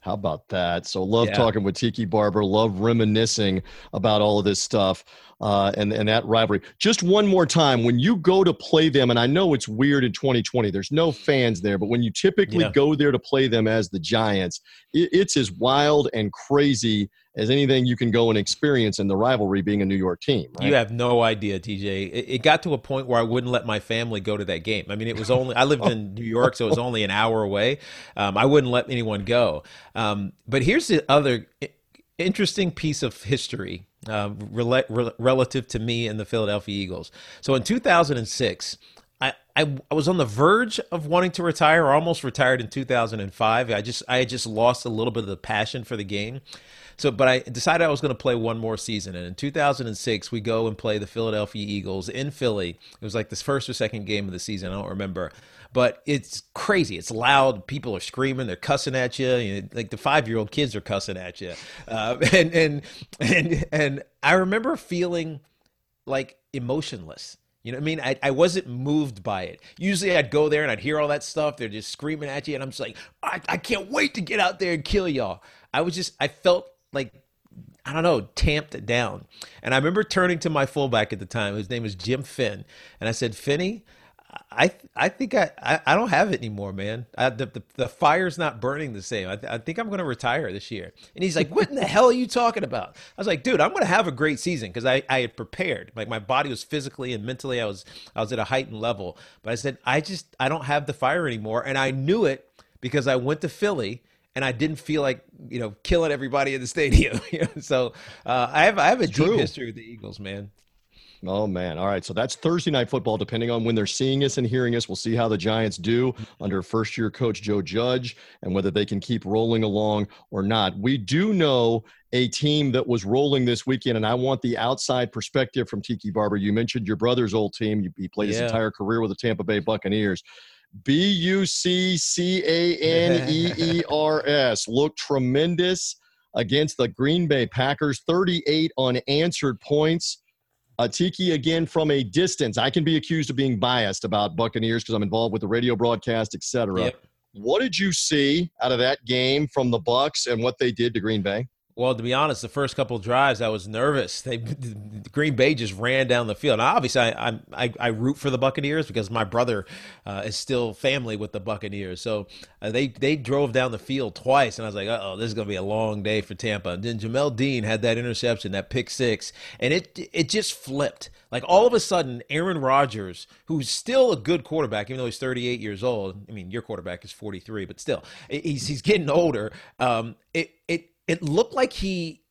How about that? So love yeah. talking with Tiki Barber. Love reminiscing about all of this stuff uh, and and that rivalry. Just one more time, when you go to play them, and I know it's weird in 2020. There's no fans there, but when you typically yeah. go there to play them as the Giants, it, it's as wild and crazy as anything you can go and experience in the rivalry being a New York team. Right? You have no idea, TJ. It, it, got to a point where I wouldn't let my family go to that game. I mean, it was only I lived in New York, so it was only an hour away. Um, I wouldn't let anyone go. Um, but here's the other interesting piece of history uh, rel- relative to me and the Philadelphia Eagles. So in 2006, I, I, I was on the verge of wanting to retire, or almost retired in 2005. I just I had just lost a little bit of the passion for the game. So, but I decided I was going to play one more season. And in 2006, we go and play the Philadelphia Eagles in Philly. It was like this first or second game of the season. I don't remember. But it's crazy. It's loud. People are screaming. They're cussing at you. you know, like the five year old kids are cussing at you. Uh, and, and, and, and I remember feeling like emotionless. You know what I mean? I, I wasn't moved by it. Usually I'd go there and I'd hear all that stuff. They're just screaming at you. And I'm just like, I, I can't wait to get out there and kill y'all. I was just, I felt like I don't know, tamped it down. And I remember turning to my fullback at the time. His name was Jim Finn, and I said, Finny, I I think I, I, I don't have it anymore, man. I, the, the, the fire's not burning the same. I, th- I think I'm going to retire this year." And he's like, "What in the hell are you talking about?" I was like, "Dude, I'm going to have a great season because I, I had prepared. Like my body was physically and mentally, I was I was at a heightened level. But I said, I just I don't have the fire anymore, and I knew it because I went to Philly." And I didn't feel like you know killing everybody in the stadium. so uh, I have I have a deep history with the Eagles, man. Oh man! All right, so that's Thursday night football. Depending on when they're seeing us and hearing us, we'll see how the Giants do under first-year coach Joe Judge and whether they can keep rolling along or not. We do know a team that was rolling this weekend, and I want the outside perspective from Tiki Barber. You mentioned your brother's old team. He played his entire career with the Tampa Bay Buccaneers. B U C C A N E E R S looked tremendous against the Green Bay Packers. 38 unanswered points. Uh, Tiki, again, from a distance, I can be accused of being biased about Buccaneers because I'm involved with the radio broadcast, etc. Yep. What did you see out of that game from the Bucks and what they did to Green Bay? Well, to be honest, the first couple drives, I was nervous. They Green Bay just ran down the field. Now, obviously, I, I I I root for the Buccaneers because my brother uh, is still family with the Buccaneers. So uh, they they drove down the field twice, and I was like, oh, this is gonna be a long day for Tampa. And then Jamel Dean had that interception, that pick six, and it it just flipped. Like all of a sudden, Aaron Rodgers, who's still a good quarterback, even though he's 38 years old. I mean, your quarterback is 43, but still, he's he's getting older. Um, it it it looked like he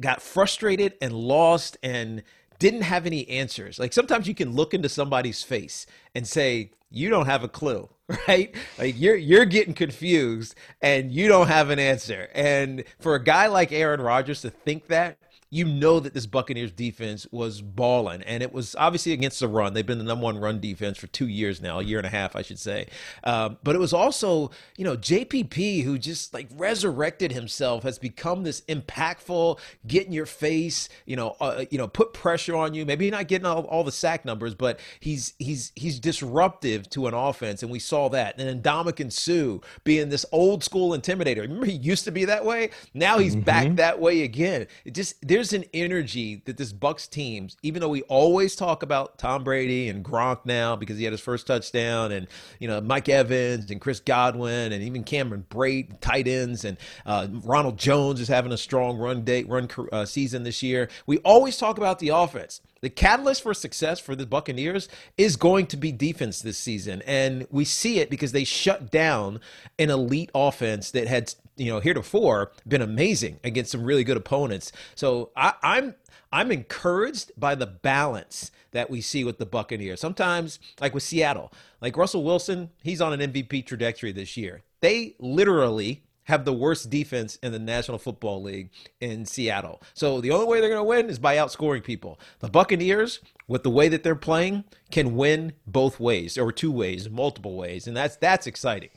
got frustrated and lost and didn't have any answers. Like sometimes you can look into somebody's face and say, "You don't have a clue." Right? Like you're you're getting confused and you don't have an answer. And for a guy like Aaron Rodgers to think that, you know that this Buccaneers defense was balling, and it was obviously against the run. They've been the number one run defense for two years now, a year and a half, I should say. Um, but it was also, you know, JPP who just like resurrected himself, has become this impactful, get in your face, you know, uh, you know, put pressure on you. Maybe not getting all, all the sack numbers, but he's he's he's disruptive to an offense, and we saw that. And then Ndamukong Suh being this old school intimidator. Remember, he used to be that way. Now he's back that way again. It just there's an energy that this Bucks teams, even though we always talk about Tom Brady and Gronk now because he had his first touchdown, and you know Mike Evans and Chris Godwin and even Cameron Brate, tight ends, and uh, Ronald Jones is having a strong run date run uh, season this year. We always talk about the offense. The catalyst for success for the Buccaneers is going to be defense this season, and we see it because they shut down an elite offense that had you know heretofore been amazing against some really good opponents. So I, I'm I'm encouraged by the balance that we see with the Buccaneers. Sometimes, like with Seattle, like Russell Wilson, he's on an MVP trajectory this year. They literally have the worst defense in the National Football League in Seattle. So the only way they're going to win is by outscoring people. The Buccaneers, with the way that they're playing, can win both ways or two ways, multiple ways, and that's that's exciting.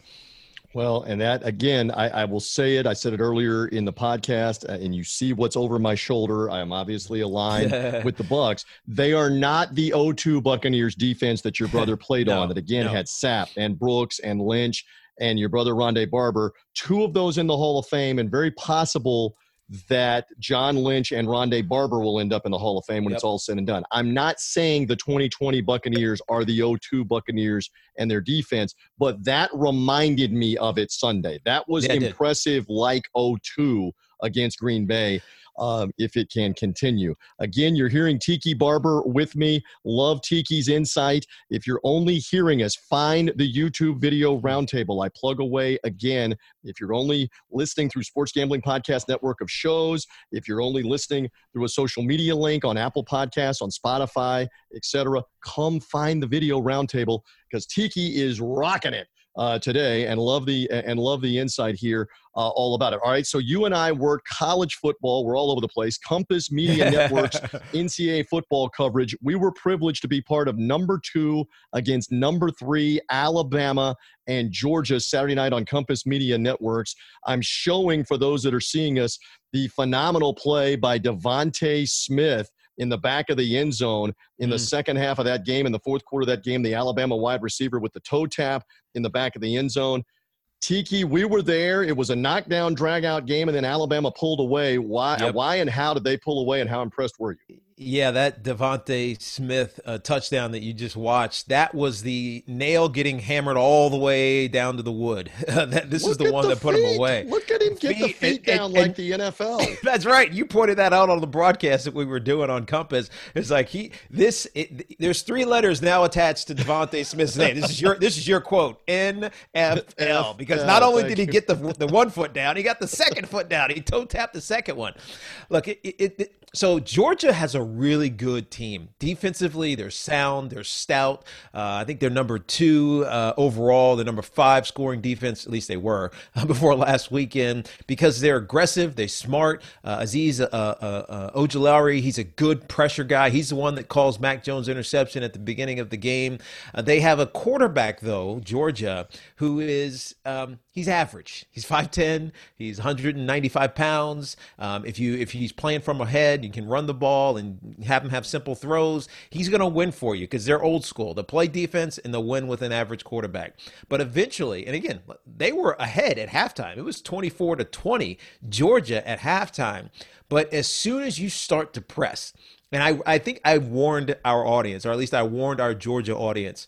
Well, and that again, I, I will say it. I said it earlier in the podcast, uh, and you see what's over my shoulder. I am obviously aligned with the Bucks. They are not the 0-2 Buccaneers defense that your brother played No, on. That again no. had Sapp and Brooks and Lynch and your brother Rondé Barber. Two of those in the Hall of Fame, and very possible that John Lynch and Rondé Barber will end up in the Hall of Fame when Yep. it's all said and done. I'm not saying the 2020 Buccaneers are the 0-2 Buccaneers and their defense, but that reminded me of it Sunday. That was Yeah, did. impressive, like 0-2 against Green Bay. Um, if it can continue. Again, you're hearing Tiki Barber with me. Love Tiki's insight. If you're only hearing us, find the YouTube video roundtable. I plug away again. If you're only listening through Sports Gambling Podcast Network of shows, if you're only listening through a social media link on Apple Podcasts, on Spotify, etc., come find the video roundtable because Tiki is rocking it uh, today and love the and love the insight here uh, all about it. All right, so you and I work college football. We're all over the place. Compass Media Networks NCAA football coverage. We were privileged to be part of number two against number three Alabama and Georgia Saturday night on Compass Media Networks. I'm showing for those that are seeing us the phenomenal play by DeVonta Smith in the back of the end zone in the Mm. second half of that game. In the fourth quarter of that game, the Alabama wide receiver with the toe tap in the back of the end zone. Tiki, we were there. It was a knockdown, drag out game, and then Alabama pulled away. Why? Yep. Why and how did they pull away, and how impressed were you? Yeah, that DeVonta Smith uh, touchdown that you just watched, that was the nail getting hammered all the way down to the wood. that, this Look is the one the that put him away. Look at him get the feet and- down and- like and- the NFL. That's right. You pointed that out on the broadcast that we were doing on Compass. It's like he this it, there's three letters now attached to DeVonta Smith's name. This is your this is your quote NFL because not only did he get the the one foot down, he got the second foot down. He toe tapped the second one. Look, it, it, it so Georgia has a really good team defensively. They're sound. They're stout. Uh, I think they're number two uh, overall. They're number five scoring defense. At least they were uh, before last weekend because they're aggressive. They're smart. Uh, Azeez uh, uh, uh, Ojulari, he's a good pressure guy. He's the one that calls Mac Jones interception at the beginning of the game. Uh, they have a quarterback though, Georgia, who is um, he's average. He's five ten. He's 195 pounds. Um, if you if he's playing from ahead, you can run the ball and have him have simple throws. He's going to win for you because they're old school. They'll play defense and they'll win with an average quarterback. But eventually, and again, they were ahead at halftime. It was 24 to 20, Georgia at halftime. But as soon as you start to press, and I, I think I warned our audience, or at least I warned our Georgia audience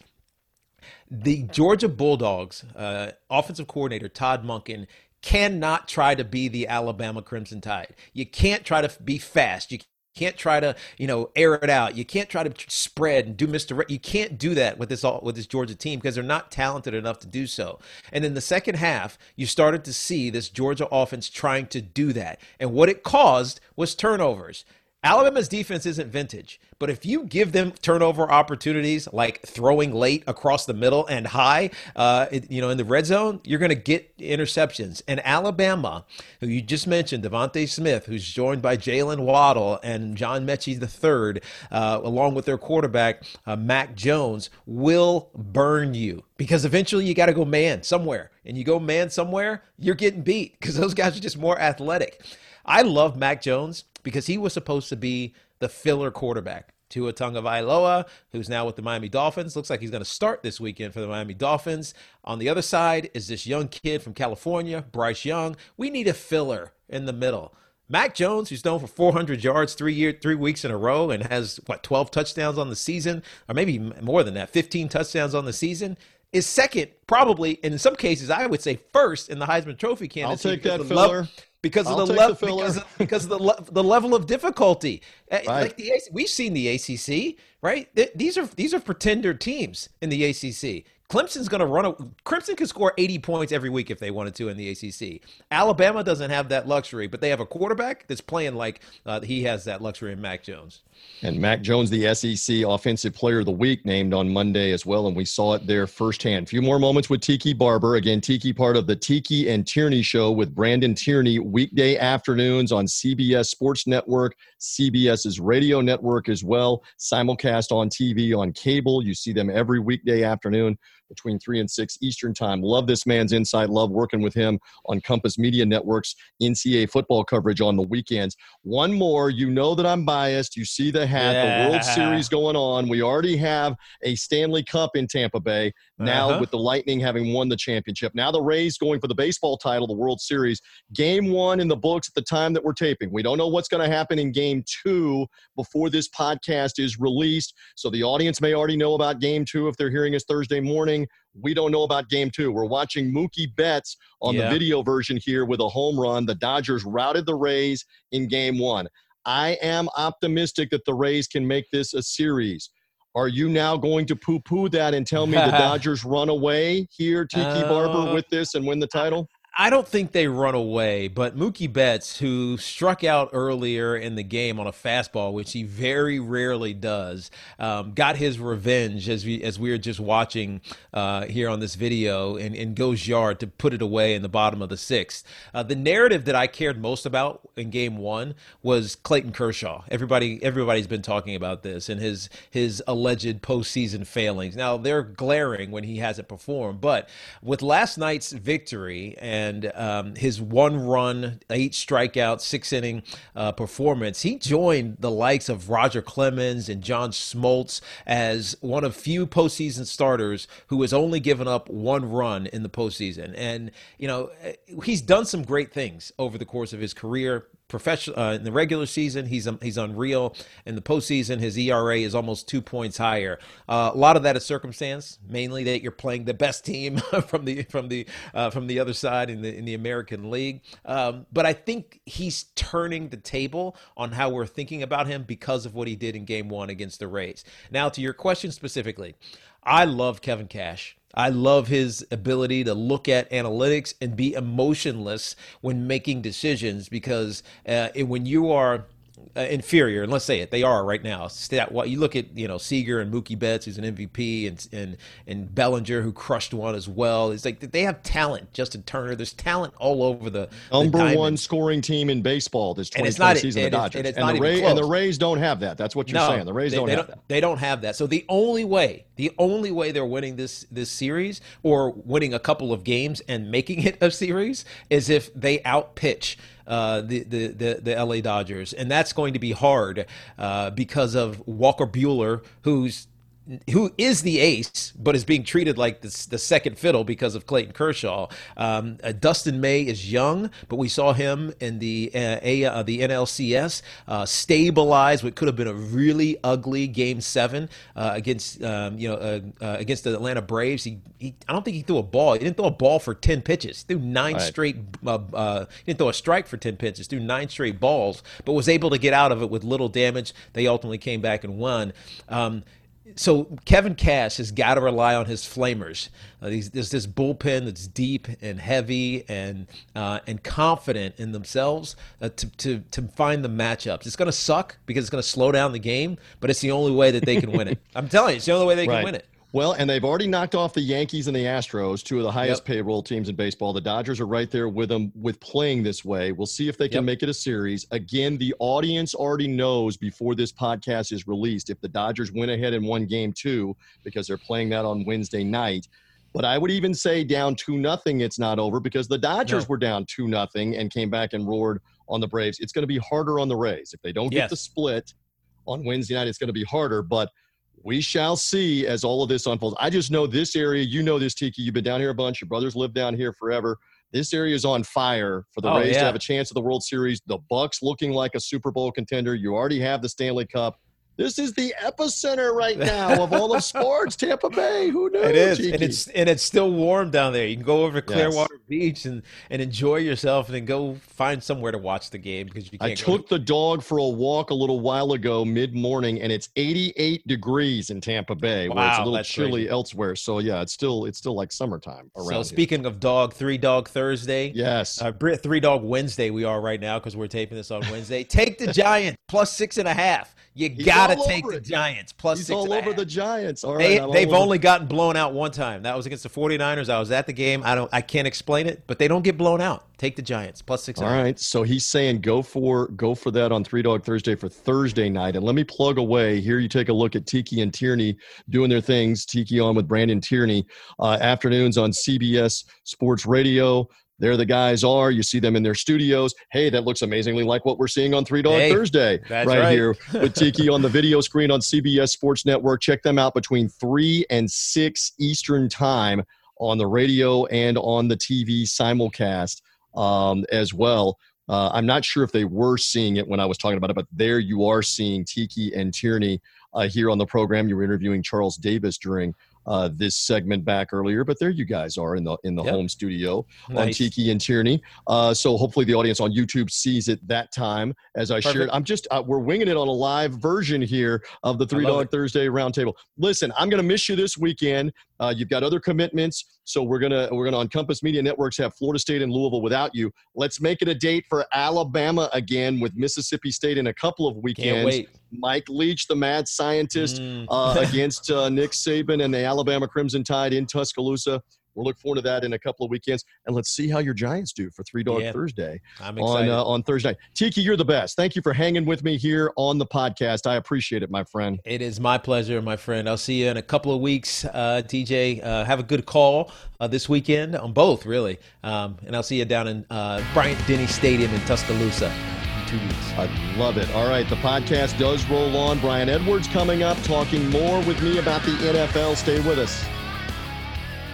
the Georgia Bulldogs uh, offensive coordinator Todd Monken cannot try to be the Alabama Crimson Tide. You can't try to be fast. You can't try to you know air it out. You can't try to spread and do Mr. You can't do that with this all with this Georgia team because they're not talented enough to do so. And in the second half, you started to see this Georgia offense trying to do that, and what it caused was turnovers. Alabama's defense isn't vintage, but if you give them turnover opportunities like throwing late across the middle and high, uh, you know, in the red zone, you're going to get interceptions. And Alabama, who you just mentioned, DeVonta Smith, who's joined by Jaylen Waddle and John Metchie III, uh, along with their quarterback uh, Mac Jones, will burn you because eventually you got to go man somewhere, and you go man somewhere, you're getting beat because those guys are just more athletic. I love Mac Jones because he was supposed to be the filler quarterback. Tua Tagovailoa, who's now with the Miami Dolphins, looks like he's going to start this weekend for the Miami Dolphins. On the other side is this young kid from California, Bryce Young. We need a filler in the middle. Mac Jones, who's known for 400 yards three year, three weeks in a row, and has what 12 touchdowns on the season, or maybe more than that, 15 touchdowns on the season, is second, probably, and in some cases, I would say first in the Heisman Trophy candidacy. take because that of the lev- because of I'll the take level the because of, because of the le- the level of difficulty. Uh, Right. Like the AC- we've seen the ACC, right? Th- These are these are pretender teams in the ACC. Clemson's going to run a Clemson could score 80 points every week if they wanted to in the ACC. Alabama doesn't have that luxury, but they have a quarterback that's playing like uh, he has that luxury in Mac Jones. And Mac Jones, the SEC Offensive Player of the Week, named on Monday as well. And we saw it there firsthand. A few more moments with Tiki Barber. Again, Tiki, part of the Tiki and Tierney show with Brandon Tierney, weekday afternoons on CBS Sports Network, CBS's radio network as well. Simulcast on TV, on cable. You see them every weekday afternoon between 3 and 6 Eastern Time. Love this man's insight. Love working with him on Compass Media Network's NCAA football coverage on the weekends. One more. You know that I'm biased. You see the hat, the World Series going on. We already have a Stanley Cup in Tampa Bay. Now, Uh-huh. with the Lightning having won the championship. Now, the Rays going for the baseball title, the World Series. Game one in the books at the time that we're taping. We don't know what's going to happen in game two before this podcast is released. So the audience may already know about game two if they're hearing us Thursday morning. We don't know about game two. We're watching Mookie Betts on Yeah. the video version here with a home run. The Dodgers routed the Rays in game one. I am optimistic that the Rays can make this a series. Are you now going to poo poo that and tell me the Dodgers run away here, Tiki Barber, Uh, with this and win the title? I don't think they run away, but Mookie Betts, who struck out earlier in the game on a fastball, which he very rarely does, um, got his revenge as we as we were just watching uh, here on this video and, and goes yard to put it away in the bottom of the sixth. Uh, the narrative that I cared most about in Game One was Clayton Kershaw. Everybody everybody's been talking about this and his his alleged postseason failings. Now they're glaring when he hasn't performed, but with last night's victory and um, his one run, eight strikeout, six inning uh, performance, he joined the likes of Roger Clemens and John Smoltz as one of few postseason starters who has only given up one run in the postseason. And, you know, he's done some great things over the course of his career professional uh, in the regular season, he's um, he's unreal. In the postseason, his ERA is almost two points higher. Uh, a lot of that is circumstance, mainly that you're playing the best team from the from the uh, from the other side in the in the American League. Um, but I think he's turning the table on how we're thinking about him because of what he did in Game One against the Rays. Now, to your question specifically, I love Kevin Cash. I love his ability to look at analytics and be emotionless when making decisions because uh, when you are uh, inferior, and let's say it, they are right now. Stat, you look at, you know, Seager and Mookie Betts, who's an MVP, and and and Bellinger, who crushed one as well. It's like they have talent. Justin Turner, there's talent all over the number the one scoring team in baseball this 2020 season. The Dodgers, and, and, the Rays, and the. Rays don't have that. That's what you're No, saying. The Rays they, don't they have don't, that. They don't have that. So the only way, the only way they're winning this this series or winning a couple of games and making it a series is if they outpitch uh, the, the the the LA Dodgers, and that's going to be hard uh, because of Walker Buehler, who's who is the ace, but is being treated like the, the second fiddle because of Clayton Kershaw. Um, uh, Dustin May is young, but we saw him in the uh, a, uh, the NLCS uh, stabilize what could have been a really ugly Game Seven uh, against um, you know uh, uh, against the Atlanta Braves. He, he, I don't think he threw a ball. He didn't throw a ball for ten pitches. He threw nine Right. straight. Uh, uh, he didn't throw a strike for ten pitches. Threw nine straight balls, but was able to get out of it with little damage. They ultimately came back and won. Um, so Kevin Cash has got to rely on his flamers. Uh, there's this bullpen that's deep and heavy and uh, and confident in themselves uh, to, to to find the matchups. It's going to suck because it's going to slow down the game, but it's the only way that they can win it. I'm telling you, it's the only way they can win it. Well, and they've already knocked off the Yankees and the Astros, two of the highest Yep. payroll teams in baseball. The Dodgers are right there with them with playing this way. We'll see if they can Yep. make it a series. Again, the audience already knows before this podcast is released if the Dodgers went ahead and won game two because they're playing that on Wednesday night. But I would even say down two nothing, it's not over because the Dodgers No. were down two nothing and came back and roared on the Braves. It's going to be harder on the Rays if they don't get the split on Wednesday night. It's going to be harder, but we shall see as all of this unfolds. I just know this area. You know this, Tiki. You've been down here a bunch. Your brothers live down here forever. This area is on fire for the Oh, Rays to have a chance at the World Series. The Bucks looking like a Super Bowl contender. You already have the Stanley Cup. This is the epicenter right now of all of sports. Tampa Bay. Who knew? It is, Tiki? and it's and it's still warm down there. You can go over to Yes. Clearwater Beach and, and enjoy yourself, and then go find somewhere to watch the game because you can't. I took the dog for a walk a little while ago, mid morning, and it's 88 degrees in Tampa Bay, where it's a little chilly crazy. elsewhere. So yeah, it's still it's still like summertime around. So here. speaking of dog, three dog Thursday. yes, Uh, three dog Wednesday we are right now because we're taping this on Wednesday. Take the Giants plus six and a half. You He's gotta take the it. Giants plus he's six all over the Giants. All right, they, they've over- only gotten blown out one time. That was against the 49ers. I was at the game. I don't. I can't explain it, but they don't get blown out. Take the Giants plus six. All half. so he's saying go for go for that on Three Dog Thursday for Thursday night, and let me plug away here. You take a look at Tiki and Tierney doing their things. Tiki on with Brandon Tierney uh, afternoons on CBS Sports Radio. There the guys are. You see them in their studios. Hey, that looks amazingly like what we're seeing on Three Dog Hey, Thursday right, right. here with Tiki on the video screen on CBS Sports Network. Check them out between 3 and 6 Eastern Time on the radio and on the TV simulcast um, as well. Uh, I'm not sure if they were seeing it when I was talking about it, but there you are seeing Tiki and Tierney uh, here on the program. You were interviewing Charles Davis during uh, this segment back earlier, but there you guys are in the in the Yep. home studio on Nice. Tiki and Tierney. Uh, so hopefully the audience on YouTube sees it that time as I shared. Perfect. I'm just uh, we're winging it on a live version here of the Three Dog. Thursday Roundtable. Listen, I'm going to miss you this weekend. Uh, you've got other commitments, so we're gonna we're gonna on Compass Media Networks have Florida State and Louisville without you. Let's make it a date for Alabama again with Mississippi State in a couple of Can't weekends. wait. Mike Leach, the mad scientist, Mm. uh, against uh, Nick Saban and the Alabama Crimson Tide in Tuscaloosa. We'll look forward to that in a couple of weekends, and let's see how your Giants do for Three Dog Yeah. Thursday I'm on uh, on Thursday. Tiki, you're the best. Thank you for hanging with me here on the podcast. I appreciate it, my friend. It is my pleasure, my friend. I'll see you in a couple of weeks, uh, TJ. Uh, have a good call uh, this weekend on both, really. Um, and I'll see you down in uh, Bryant Denny Stadium in Tuscaloosa two weeks. I love it. All right, the podcast does roll on. Brian Edwards coming up, talking more with me about the NFL. Stay with us.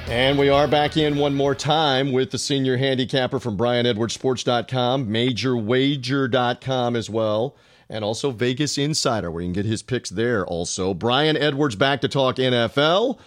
And we are back in one more time with the senior handicapper from BryanEdwardsSports.com, MajorWager.com as well, and also Vegas Insider, where you can get his picks there also. Brian Edwards back to talk NFL.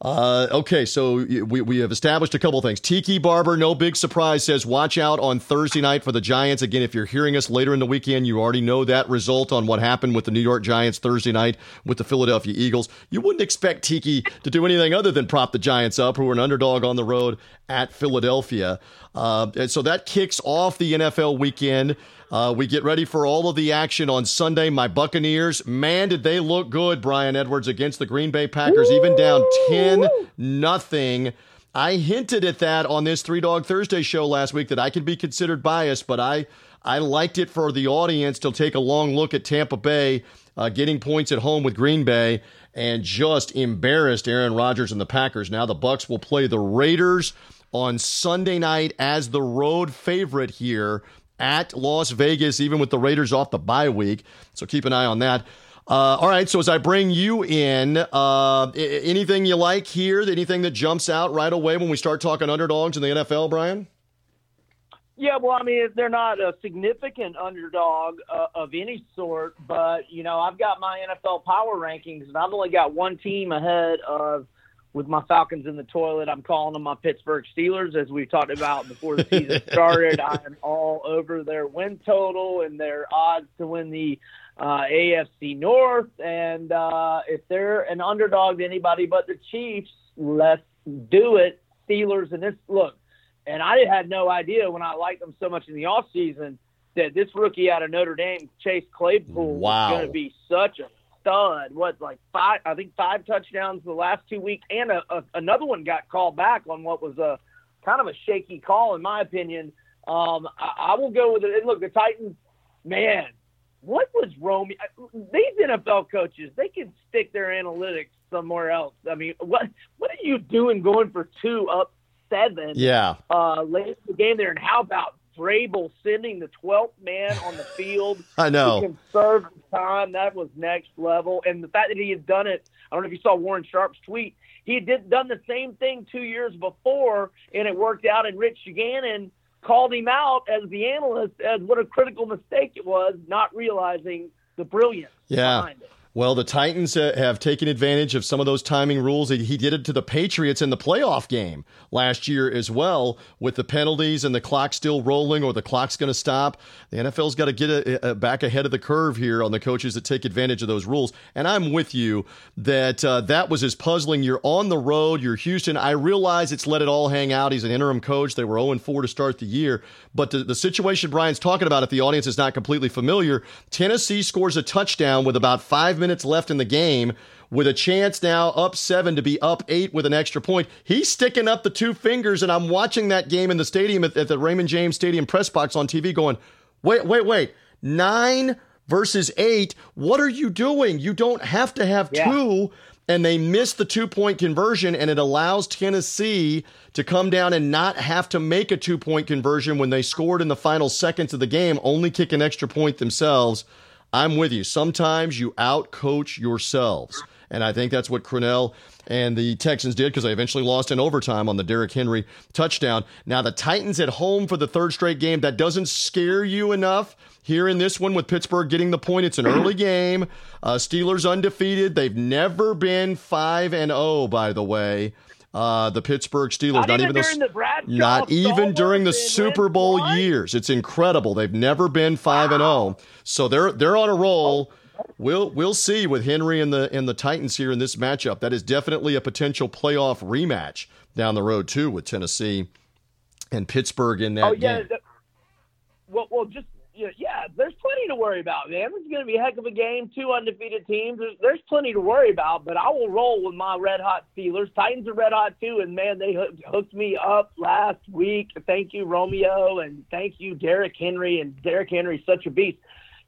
Uh, okay, so we, we have established a couple things. Tiki Barber, no big surprise, says watch out on Thursday night for the Giants. Again, if you're hearing us later in the weekend, you already know that result on what happened with the New York Giants Thursday night with the Philadelphia Eagles. You wouldn't expect Tiki to do anything other than prop the Giants up, who are an underdog on the road at Philadelphia. Uh, and so that kicks off the NFL weekend. Uh, we get ready for all of the action on Sunday. My Buccaneers, man, did they look good, Brian Edwards, against the Green Bay Packers, even down 10 nothing. I hinted at that on this Three Dog Thursday show last week that I could be considered biased, but I, I liked it for the audience to take a long look at Tampa Bay uh, getting points at home with Green Bay and just embarrassed Aaron Rodgers and the Packers. Now the Bucks will play the Raiders on Sunday night as the road favorite here at Las Vegas, even with the Raiders off the bye week. So keep an eye on that. Uh, all right, so as I bring you in, uh, anything you like here? Anything that jumps out right away when we start talking underdogs in the NFL, Brian? Yeah, well, I mean, they're not a significant underdog uh, of any sort, but you know, I've got my NFL power rankings, and I've only got one team ahead of with my Falcons in the toilet. I'm calling them my Pittsburgh Steelers, as we talked about before the season started. I am all over their win total and their odds to win the uh, AFC North. And uh, if they're an underdog to anybody but the Chiefs, let's do it. Steelers and this look. And I had no idea when I liked them so much in the off season that this rookie out of Notre Dame, Chase Claypool, wow. was going to be such a stud. What like five? I think five touchdowns the last two weeks, and a, a, another one got called back on what was a kind of a shaky call, in my opinion. Um, I, I will go with it. And look, the Titans, man, what was Romeo? These NFL coaches, they can stick their analytics somewhere else. I mean, what what are you doing going for two up seven? Yeah. Uh, late in the game there, and how about Vrabel sending the 12th man on the field I know. to conserve time. That was next level. And the fact that he had done it, I don't know if you saw Warren Sharp's tweet. He had done the same thing two years before, and it worked out. And Rich Gannon called him out as the analyst as what a critical mistake it was, not realizing the brilliance yeah. behind it. Well, the Titans uh, have taken advantage of some of those timing rules. He did it to the Patriots in the playoff game last year as well, with the penalties and the clock still rolling or the clock's going to stop. The NFL's got to get a, a back ahead of the curve here on the coaches that take advantage of those rules. And I'm with you that uh, that was as puzzling. You're on the road, you're Houston. I realize it's let it all hang out. He's an interim coach. They were 0 4 to start the year. But the, the situation Brian's talking about, if the audience is not completely familiar, Tennessee scores a touchdown with about five minutes minutes left in the game with a chance now up seven to be up eight with an extra point. He's sticking up the two fingers, and I'm watching that game in the stadium at, at the Raymond James Stadium press box on TV going, wait, wait, wait. Nine versus eight. What are you doing? You don't have to have yeah. two. And they missed the two point conversion, and it allows Tennessee to come down and not have to make a two point conversion when they scored in the final seconds of the game, only kick an extra point themselves. I'm with you. Sometimes you outcoach yourselves. And I think that's what Crennel and the Texans did because they eventually lost in overtime on the Derrick Henry touchdown. Now, the Titans at home for the third straight game, that doesn't scare you enough. Here in this one with Pittsburgh getting the point, it's an early game. Uh, Steelers undefeated. They've never been 5 and 0, by the way. Uh, the Pittsburgh Steelers, not, not even, even the, not even during the Super Bowl years. It's incredible. They've never been five wow. and zero, oh. so they're they're on a roll. We'll we'll see with Henry and the and the Titans here in this matchup. That is definitely a potential playoff rematch down the road too with Tennessee and Pittsburgh in that oh, yeah, game. well, well, just yeah, there's plenty to worry about, man. It's going to be a heck of a game. Two undefeated teams. There's, there's plenty to worry about, but I will roll with my red hot Steelers. Titans are red hot too, and man, they hooked me up last week. Thank you, Romeo, and thank you, Derrick Henry. And Derrick Henry's such a beast.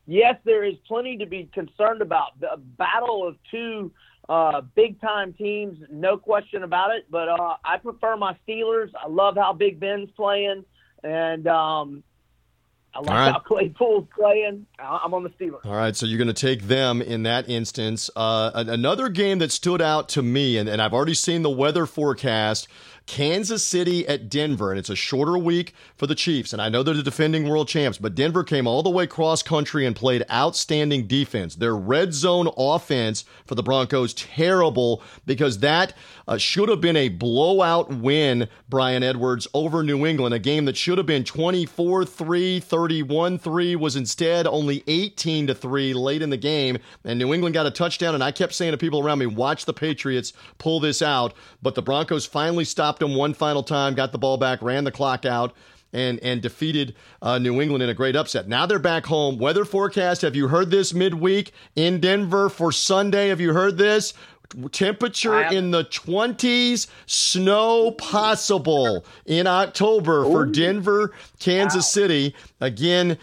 Yes, there is plenty to be concerned about. The battle of two uh, big time teams, no question about it. But uh, I prefer my Steelers. I love how Big Ben's playing, and um, I like right. how Claypool's playing. I'm on the Steelers. All right, so you're going to take them in that instance. Uh, another game that stood out to me, and, and I've already seen the weather forecast. Kansas City at Denver, and it's a shorter week for the Chiefs. And I know they're the defending world champs, but Denver came all the way cross country and played outstanding defense. Their red zone offense for the Broncos, terrible because that uh, should have been a blowout win, Brian Edwards, over New England. A game that should have been 24 3, 31 3, was instead only 18 to 3 late in the game. And New England got a touchdown. And I kept saying to people around me, watch the Patriots pull this out. But the Broncos finally stopped them one final time, got the ball back, ran the clock out and and defeated uh, New England in a great upset. Now they're back home. Weather forecast. Have you heard this midweek in Denver for Sunday? Have you heard this? Temperature in the 20s, snow possible in October for Denver, Kansas City. Again,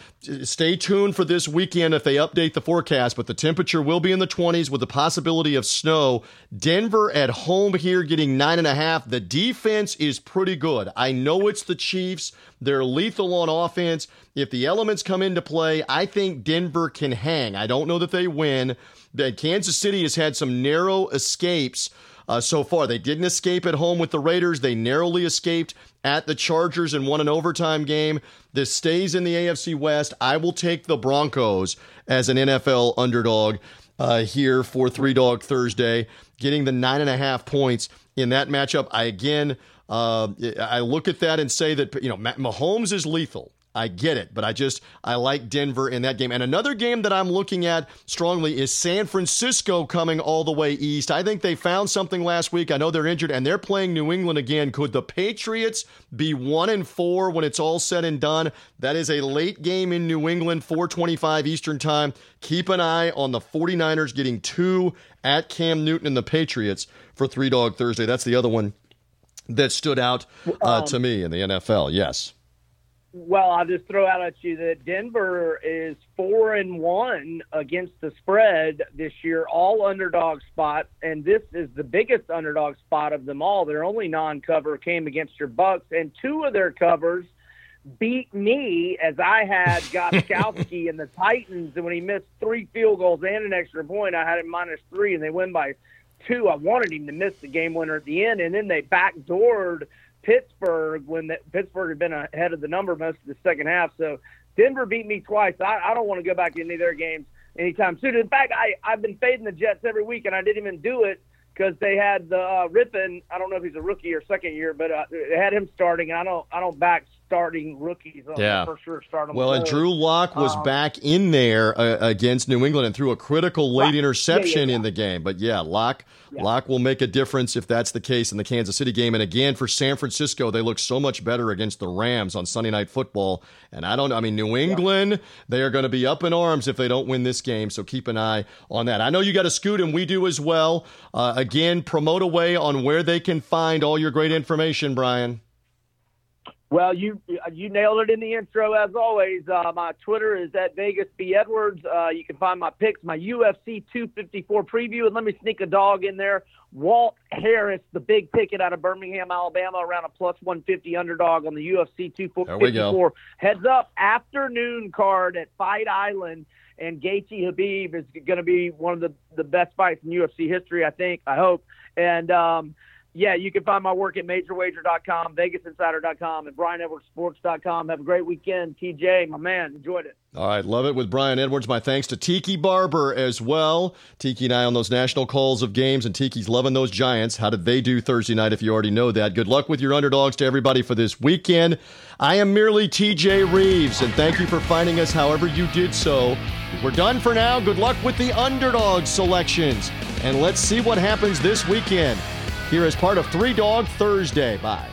stay tuned for this weekend if they update the forecast, but the temperature will be in the 20s with the possibility of snow. Denver at home here getting nine and a half. The defense is pretty good. I know it's the Chiefs. They're lethal on offense. If the elements come into play, I think Denver can hang. I don't know that they win Kansas City has had some narrow escapes uh, so far. They didn't escape at home with the Raiders. They narrowly escaped at the Chargers and won an overtime game. This stays in the AFC West. I will take the Broncos as an NFL underdog uh, here for Three Dog Thursday, getting the nine and a half points in that matchup. I again, uh, I look at that and say that you know Mahomes is lethal. I get it, but I just I like Denver in that game. And another game that I'm looking at strongly is San Francisco coming all the way east. I think they found something last week. I know they're injured and they're playing New England again. Could the Patriots be 1 and 4 when it's all said and done? That is a late game in New England, 425 Eastern Time. Keep an eye on the 49ers getting 2 at Cam Newton and the Patriots for 3 Dog Thursday. That's the other one that stood out uh, um, to me in the NFL. Yes. Well, I'll just throw out at you that Denver is four and one against the spread this year, all underdog spot, and this is the biggest underdog spot of them all. Their only non-cover came against your Bucks, and two of their covers beat me as I had Gostkowski and the Titans, and when he missed three field goals and an extra point, I had him minus three, and they win by two. I wanted him to miss the game winner at the end, and then they backdoored – Pittsburgh when the, Pittsburgh had been ahead of the number most of the second half. So Denver beat me twice. I, I don't want to go back to any of their games anytime soon. In fact, I, I've been fading the Jets every week, and I didn't even do it because they had the uh, Rypien. I don't know if he's a rookie or second year, but uh, they had him starting. And I don't I don't back starting rookies. on Yeah, for sure. Start well, and Drew Lock was um, back in there uh, against New England and threw a critical late interception yeah, yeah, in the game. But yeah, Lock Lock will make a difference if that's the case in the Kansas City game. And again, for San Francisco, they look so much better against the Rams on Sunday Night Football. And I don't. I mean, New England, they are going to be up in arms if they don't win this game. So keep an eye on that. I know you got a scoot, and we do as well. Uh, again, promote away on where they can find all your great information, Bryan. Well, you you nailed it in the intro as always. Uh, my Twitter is at Vegas B Edwards. Uh, you can find my picks, my UFC 254 preview, and let me sneak a dog in there. Walt Harris, the big ticket out of Birmingham, Alabama, around a plus 150 underdog on the UFC 254. Heads up, afternoon card at Fight Island, and Gaethje Khabib is going to be one of the the best fights in UFC history. I think. I hope. And um, yeah, you can find my work at majorwager.com, vegasinsider.com, and bryanedwardsports.com. Have a great weekend, TJ, my man. Enjoyed it. All right, love it with Bryan Edwards. My thanks to Tiki Barber as well. Tiki and I on those national calls of games, and Tiki's loving those Giants. How did they do Thursday night if you already know that? Good luck with your underdogs to everybody for this weekend. I am merely TJ Reeves, and thank you for finding us however you did so. We're done for now. Good luck with the underdog selections, and let's see what happens this weekend here as part of Three Dog Thursday. Bye.